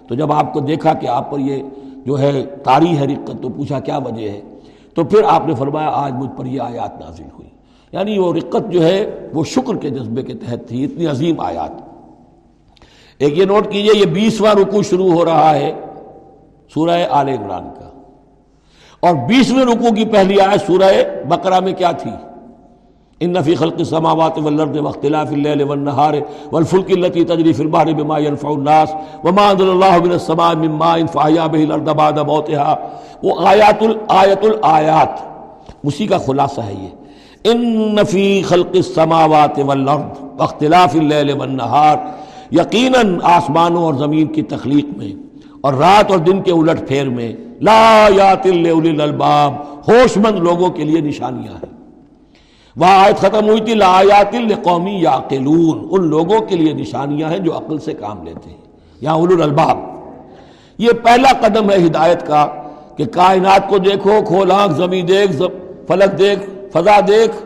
تو جب آپ کو دیکھا کہ آپ پر یہ جو ہے تاری ہے رقت تو پوچھا کیا وجہ ہے؟ تو پھر آپ نے فرمایا، آج مجھ پر یہ آیات نازل ہوئی۔ یعنی وہ رقت جو ہے، وہ شکر کے جذبے کے تحت تھی، اتنی عظیم آیات۔ ایک یہ نوٹ کیجیے، یہ بیسواں رکو شروع ہو رہا ہے سورہ آل عمران کا۔ اور بیسویں رکو کی پہلی آیت سورہ بقرہ میں کیا تھی؟ ان نفی خلق السماوات والارض واختلاف الليل والنهار والفلك التي تجري في البحر بما ينفع الناس وما انزل الله من السماء من ماء فاحيا به الارض بعد موتها. وہ آیات الآیت الآیات. اسی کا خلاصہ ہے یہ. ان نفی خلق السماوات والارض واختلاف اللیل والنهار. یقیناً آسمانوں اور زمین کی تخلیق میں اور رات اور دن کے الٹ پھیر میں لا یات الباب. ہوش مند لوگوں کے لیے نشانیاں ہیں. وہاں آیت ختم ہوئی تھی لایات القومی یا ان لوگوں کے لیے نشانیاں ہیں جو عقل سے کام لیتے ہیں۔ یا اول الباب یہ پہلا قدم ہے ہدایت کا کہ کائنات کو دیکھو، کھول آنکھ، زمین دیکھ فلک دیکھ، فضا دیکھ،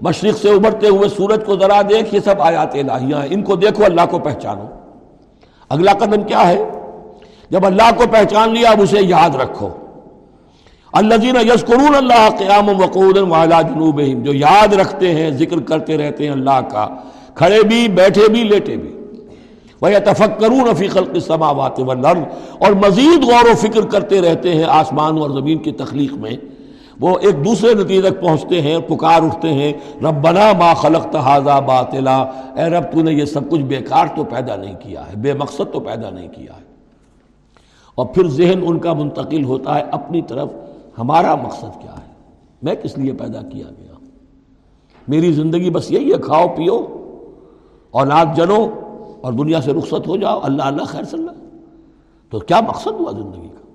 مشرق سے ابھرتے ہوئے سورج کو ذرا دیکھ، یہ سب آیات الہیاں ہیں۔ ان کو دیکھو، اللہ کو پہچانو۔ اگلا قدم کیا ہے؟ جب اللہ کو پہچان لیا، اب اسے یاد رکھو۔ الذین یذکرون اللہ قیام وقودا وعلی جنوبہم، جو یاد رکھتے ہیں، ذکر کرتے رہتے ہیں اللہ کا، کھڑے بھی، بیٹھے بھی، لیٹے بھی۔ وَيَتَفَكَّرُونَ فِي خَلْقِ السَّمَاوَاتِ وَالْأَرْضِ، اور مزید غور و فکر کرتے رہتے ہیں آسمان اور زمین کی تخلیق میں۔ وہ ایک دوسرے نتیجے تک پہنچتے ہیں، پکار اٹھتے ہیں۔ ربنا ما خلقت هذا باطلا۔ اے رب، تو نے یہ سب کچھ بیکار تو پیدا نہیں کیا ہے، بے مقصد تو پیدا نہیں کیا ہے۔ اور پھر ذہن ان کا منتقل ہوتا ہے اپنی طرف۔ ہمارا مقصد کیا ہے؟ میں کس لیے پیدا کیا گیا؟ میری زندگی بس یہی ہے، کھاؤ، پیو، اولاد جنو اور دنیا سے رخصت ہو جاؤ، اللہ اللہ، خیر، صلی اللہ۔ تو کیا مقصد ہوا زندگی کا؟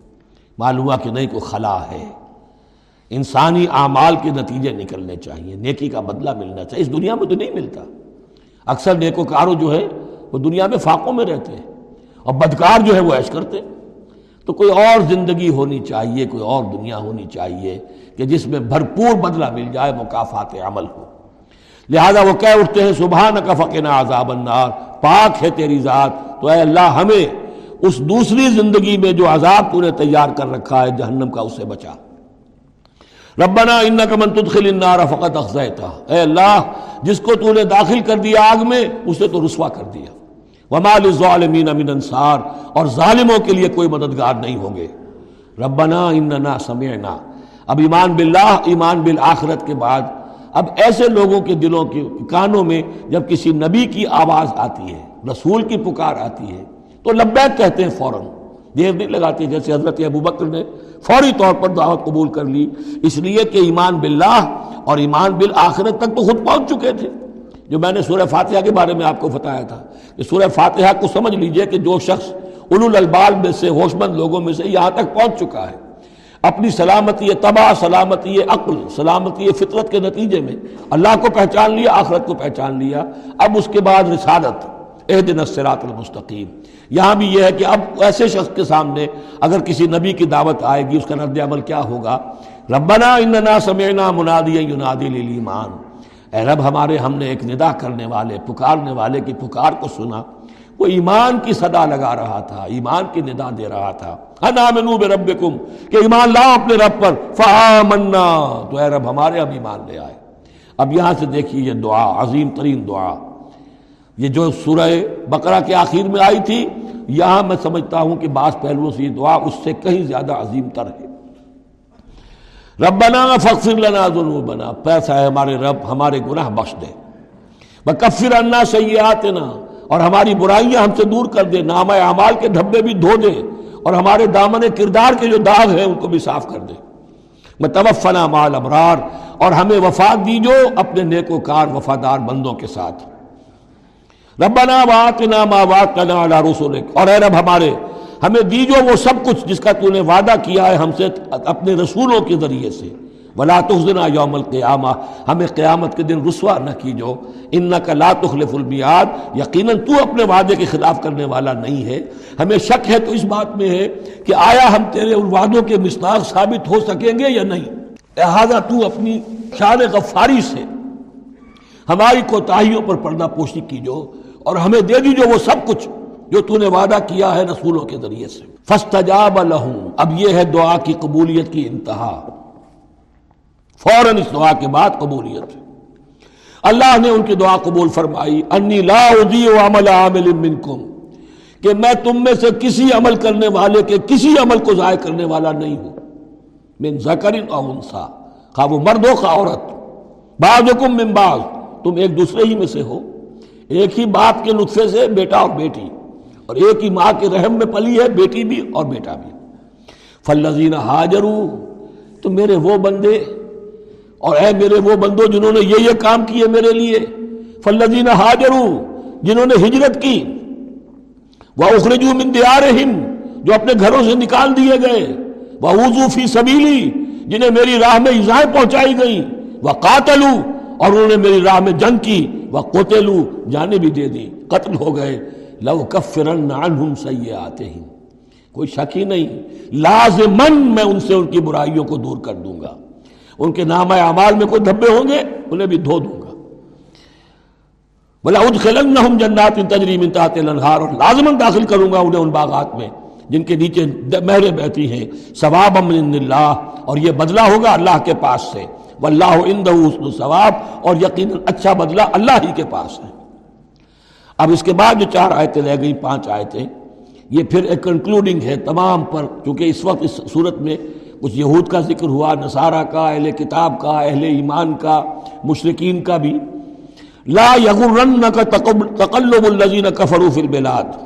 معلوم ہوا کہ نہیں، کوئی خلا ہے۔ انسانی اعمال کے نتیجے نکلنے چاہیے، نیکی کا بدلہ ملنا چاہیے۔ اس دنیا میں تو نہیں ملتا۔ اکثر نیکوکاروں جو ہے وہ دنیا میں فاقوں میں رہتے ہیں اور بدکار جو ہے وہ ایش کرتے ہیں۔ تو کوئی اور زندگی ہونی چاہیے، کوئی اور دنیا ہونی چاہیے کہ جس میں بھرپور بدلہ مل جائے مقافات عمل ہو لہذا وہ کہہ اٹھتے ہیں صبح نہ فقنا عذاب النار، پاک ہے تیری ذات۔ تو اے اللہ، ہمیں اس دوسری زندگی میں جو عذاب تو نے تیار کر رکھا ہے، جہنم کا اسے بچا۔ ربنا انکا من تدخل النار فقط اخزیتا اے اللہ، جس کو تو نے داخل کر دیا آگ میں، اسے تو رسوا کر دیا۔ ومال ظالمین من انصار، اور ظالموں کے لیے کوئی مددگار نہیں ہوں گے۔ ربنا اننا سمعنا۔ اب ایمان باللہ، ایمان بالآخرت کے بعد اب ایسے لوگوں کے دلوں کے کانوں میں جب کسی نبی کی آواز آتی ہے، رسول کی پکار آتی ہے، تو لبیک کہتے ہیں فوراً۔ دیر نہیں لگاتے جیسے حضرت ابو بکر نے فوری طور پر دعوت قبول کر لی۔ اس لیے کہ ایمان باللہ اور ایمان بالآخرت تک تو خود پہنچ چکے تھے۔ جو میں نے سورہ فاتحہ کے بارے میں آپ کو بتایا تھا کہ سورہ فاتحہ کو سمجھ لیجیے کہ جو شخص ان البال میں سے ہوش مند لوگوں میں سے یہاں تک پہنچ چکا ہے، اپنی سلامتی، تباہ سلامتی، عقل، سلامتی، فطرت کے نتیجے میں اللہ کو پہچان لیا، آخرت کو پہچان لیا۔ اب اس کے بعد رسالت اح دن المستقیم۔ یہاں بھی یہ ہے کہ اب ایسے شخص کے سامنے اگر کسی نبی کی دعوت آئے گی، اس کا رد عمل کیا ہوگا؟ ربنا اننا سمعنا منادی ینادی للایمان۔ اے رب، ہمارے ہم نے ایک ندا کرنے والے، پکارنے والے کی پکار کو سنا۔ وہ ایمان کی صدا لگا رہا تھا، ایمان کی ندا دے رہا تھا۔ رب کہ ایمان لاؤ اپنے رب پر۔ فآمنا۔ تو اے رب، ہمارے ہم ایمان لے آئے۔ اب یہاں سے دیکھیے یہ دعا، عظیم ترین دعا۔ یہ جو سورہ بقرہ کے آخر میں آئی تھی، یہاں میں سمجھتا ہوں کہ بعض پہلوؤں سے یہ دعا اس سے کہیں زیادہ عظیم تر ہے۔ ربنا فغفر لنا ذنوبنا. پیسہ ہے ہمارے رب، ہمارے گناہ بخش دے. بکفر انا سیئاتنا، اور ہماری برائیاں ہم سے دور کر دے نام اعمال کے دھبے بھی دھو دے، اور ہمارے دامن کردار کے جو داغ ہیں، ان کو بھی صاف کر دے. میں توفنا مال ابرار اور ہمیں وفات دیجو اپنے نیک و کار وفادار بندوں کے ساتھ. ربنا واتنا ما واتنا علی رسولک، اور اے رب ہمارے ہمیں دیجو وہ سب کچھ جس کا تو نے وعدہ کیا ہے ہم سے اپنے رسولوں کے ذریعے سے۔ ولا تخزنا یوم القیامہ ہمیں قیامت کے دن رسوا نہ کیجو۔ ان کا لا تخلف المیاد یقیناً تو اپنے وعدے کے خلاف کرنے والا نہیں ہے۔ ہمیں شک ہے تو اس بات میں ہے کہ آیا ہم تیرے ان وعدوں کے مصداق ثابت ہو سکیں گے یا نہیں؟ لہذا تو اپنی شان غفاری سے ہماری کوتاہیوں پر پردہ پوشی کیجو اور ہمیں دے دیجو وہ سب کچھ۔ جو تو نے وعدہ کیا ہے رسولوں کے ذریعے سے۔ فستجاب لہم، اب یہ ہے دعا کی قبولیت کی انتہا۔ فوراً اس دعا کے بعد قبولیت۔ اللہ نے ان کی دعا قبول فرمائی، انی لا عمل عامل منکم، کہ میں تم میں سے کسی عمل کرنے والے کے کسی عمل کو ضائع کرنے والا نہیں ہوں۔ من ذکر او انسا خواہ وہ مرد ہو، خواہ عورت۔ بعض حکم من بعض، تم ایک دوسرے ہی میں سے ہو۔ ایک ہی باپ کے نطفے سے بیٹا اور بیٹی۔ اور ایک ہی ماں کے رحم میں پلی ہے، بیٹی بھی اور بیٹا بھی۔ فلزین حاجرو تو میرے وہ بندے، اور اے میرے وہ بندو جنہوں نے یہ یہ کام کیے میرے لیے فلزین حاجرو جنہوں نے ہجرت کی وہ اخرجو من دیارہم جو اپنے گھروں سے نکال دیے گئے وہ فی سبیلی جنہیں میری راہ میں ایزائیں پہنچائی گئی وہ قاتلو اور انہوں نے میری راہ میں جنگ کی وہ کوتےلو جانے بھی دے دی، قتل ہو گئے۔ لو کفرن عنہم سیئاتہم۔ آتے کوئی شک ہی نہیں لازمن میں ان سے ان کی برائیوں کو دور کر دوں گا۔ ان کے نام اعمال میں کوئی دھبے ہوں گے، انہیں بھی دھو دوں گا۔ بلا ادخلنہم جنات تجری من تحت الانہار اور لازمن داخل کروں گا انہیں ان باغات میں، جن کے نیچے مہریں بہتی ہیں۔ ثواب من اللہ اور یہ بدلہ ہوگا اللہ کے پاس سے۔ واللہ عندہ حسن ثواب اور یقیناً اچھا بدلہ اللہ ہی کے پاس ہے۔ اب اس کے بعد جو چار آیتیں رہ گئی پانچ آیتیں، یہ پھر ایک کنکلوڈنگ ہے تمام پر کیونکہ اس وقت اس صورت میں کچھ یہود کا ذکر ہوا، نصارہ کا، اہل کتاب کا، اہل ایمان کا مشرقین کا بھی۔ لا یغرنک تقلب الذین کفروا فی البلاد۔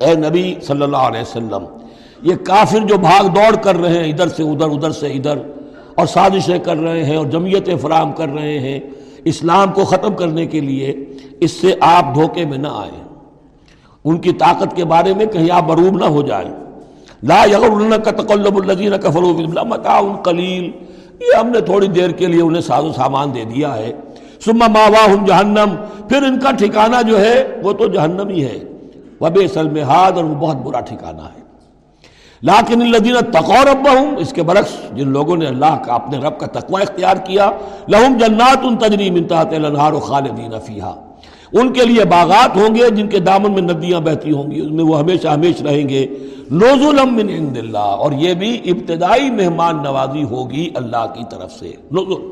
اے نبی صلی اللہ علیہ وسلم، یہ کافر جو بھاگ دوڑ کر رہے ہیں، ادھر سے ادھر ادھر سے ادھر، اور سازشیں کر رہے ہیں، اور جمعیتیں فراہم کر رہے ہیں اسلام کو ختم کرنے کے لیے اس سے آپ دھوکے میں نہ آئیں۔ ان کی طاقت کے بارے میں کہیں آپ مروب نہ ہو جائیں۔ لا کا تقلب الزین متا قلیل۔ یہ ہم نے تھوڑی دیر کے لیے انہیں ساز و سامان دے دیا ہے۔ سما ماوا جہنم۔ پھر ان کا ٹھکانہ جو ہے وہ تو جہنم ہی ہے۔ وب سلمحاد اور وہ بہت برا ٹھکانہ ہے۔ لاکن الدین تقور رب اس کے برعکس جن لوگوں نے اللہ کا، اپنے رب کا تقوی اختیار کیا، لہم جنات ان تجریم انتہا النہار و خالدین فیہا۔ ان کے لیے باغات ہوں گے، جن کے دامن میں ندیاں بہتی ہوں گی اس میں وہ ہمیشہ ہمیش رہیں گے۔ نوزلم من عند اللہ، اور یہ بھی ابتدائی مہمان نوازی ہوگی اللہ کی طرف سے۔ نوزل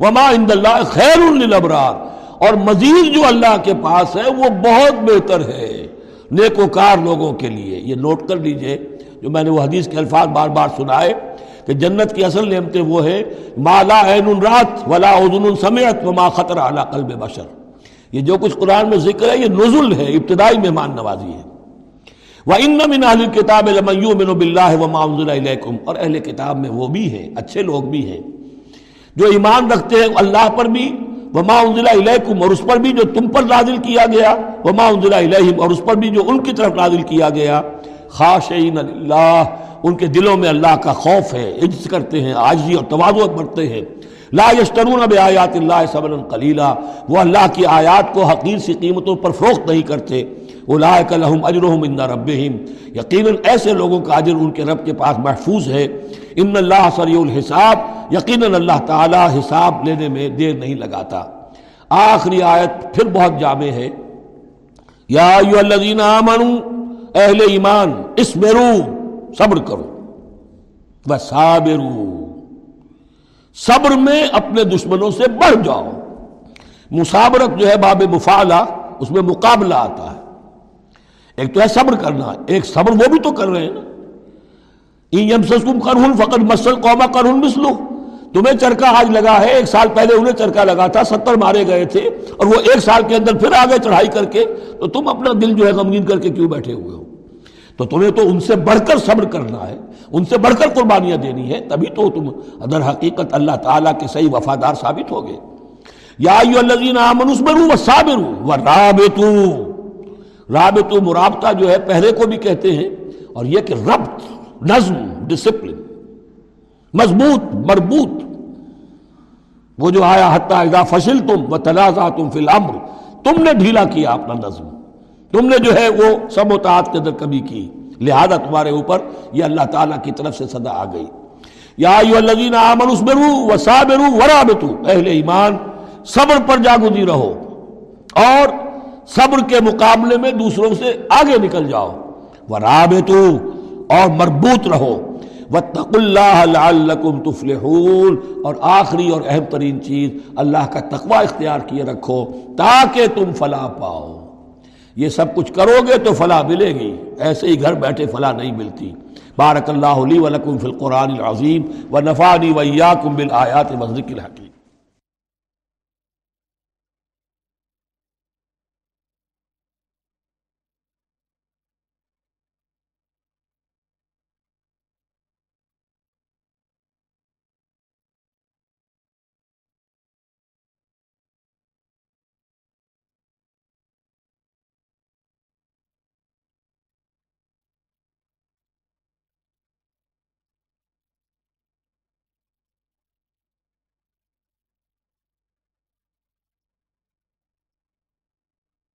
وما عند اللہ خیر للابرار، اور مزید جو اللہ کے پاس ہے، وہ بہت بہتر ہے۔ نیکوکار لوگوں کے لیے، یہ نوٹ کر لیجیے۔ جو میں نے وہ حدیث کے الفاظ بار بار سنائے کہ جنت کی اصل نعمتیں وہ ہے مالا عین رات ولا اذن سمیت وما خطر اعلیٰ قلب بشر۔ یہ جو کچھ قرآن میں ذکر ہے، یہ نزل ہے، ابتدائی مہمان نوازی ہے۔ وہ ان من اہل کتاب من بلّہ وما علیکم اور اہل کتاب میں وہ بھی ہیں، اچھے لوگ بھی ہیں۔ جو ایمان رکھتے ہیں، اللہ پر بھی، وما انزل الیکم اور اس پر بھی جو تم پر نازل کیا گیا، وما انزل الیہم اور اس پر بھی جو ان کی طرف نازل کیا گیا۔ خاشعین اللہ ان کے دلوں میں اللہ کا خوف ہے، عجز کرتے ہیں، عاجزی اور تواضع برتے ہیں۔ لا یشترون بآیات اللہ ثمنا قلیلا، وہ اللہ کی آیات کو حقیر سی قیمتوں پر فروخت نہیں کرتے۔ اولئک لهم اجرهم عند ربهم یقینا ایسے لوگوں کا اجر ان کے رب کے پاس محفوظ ہے۔ ان اللہ سریع الحساب، یقینا اللہ تعالی حساب لینے میں دیر نہیں لگاتا۔ آخری آیت پھر بہت جامع ہے۔ یا ایھا الذین آمنوا اہل ایمان اسبرو صبر کرو۔ وصابروا۔ صبر میں اپنے دشمنوں سے بڑھ جاؤ۔ مسابرت جو ہے باب مفالہ اس میں مقابلہ آتا ہے۔ ایک تو ہے صبر کرنا، ایک صبر وہ بھی تو کر رہے ہیں نا۔ کرہن فقط مسل قوما کرہن مسلو تمہیں چرکا آج لگا ہے، ایک سال پہلے انہیں چرکا لگا تھا، ستر مارے گئے تھے۔ اور وہ ایک سال کے اندر پھر آگے چڑھائی کر کے، تو تم اپنا دل جو ہے غمگین کر کے کیوں بیٹھے ہوئے ہو؟ تو تمہیں تو ان سے بڑھ کر صبر کرنا ہے، ان سے بڑھ کر قربانیاں دینی ہے تبھی تو تم ادر حقیقت اللہ تعالیٰ کے صحیح وفادار ثابت ہوگے یا رابطو رابطو مرابطہ جو ہے پہرے کو بھی کہتے ہیں، اور یہ کہ ربط، نظم ڈسپلن مضبوط، مربوط۔ وہ جو آیا اذا فصل تم و تنازع تم فی الامر۔ تم نے ڈھیلا کیا اپنا نظم۔ تم نے جو ہے وہ سب کے اندر کبھی کی۔ لہذا تمہارے اوپر یہ اللہ تعالیٰ کی طرف سے صدا آ گئی۔ یا اہل ایمان، صبر پر جاگودی رہو۔ اور صبر کے مقابلے میں دوسروں سے آگے نکل جاؤ۔ ورابطو اور مربوط رہو۔ وَاتَّقُوا اللَّهَ لَعَلَّكُمْ تُفْلِحُونَ۔ اور آخری اور اہم ترین چیز، اللہ کا تقوی اختیار کیے رکھو تاکہ تم فلاح پاؤ۔ یہ سب کچھ کرو گے تو فلاح ملے گی۔ ایسے ہی گھر بیٹھے فلاح نہیں ملتی۔ بارک اللہ علی ولکم فی القرآن العظیم و نفانی ویاکم بالآیات مزدک الحکیم۔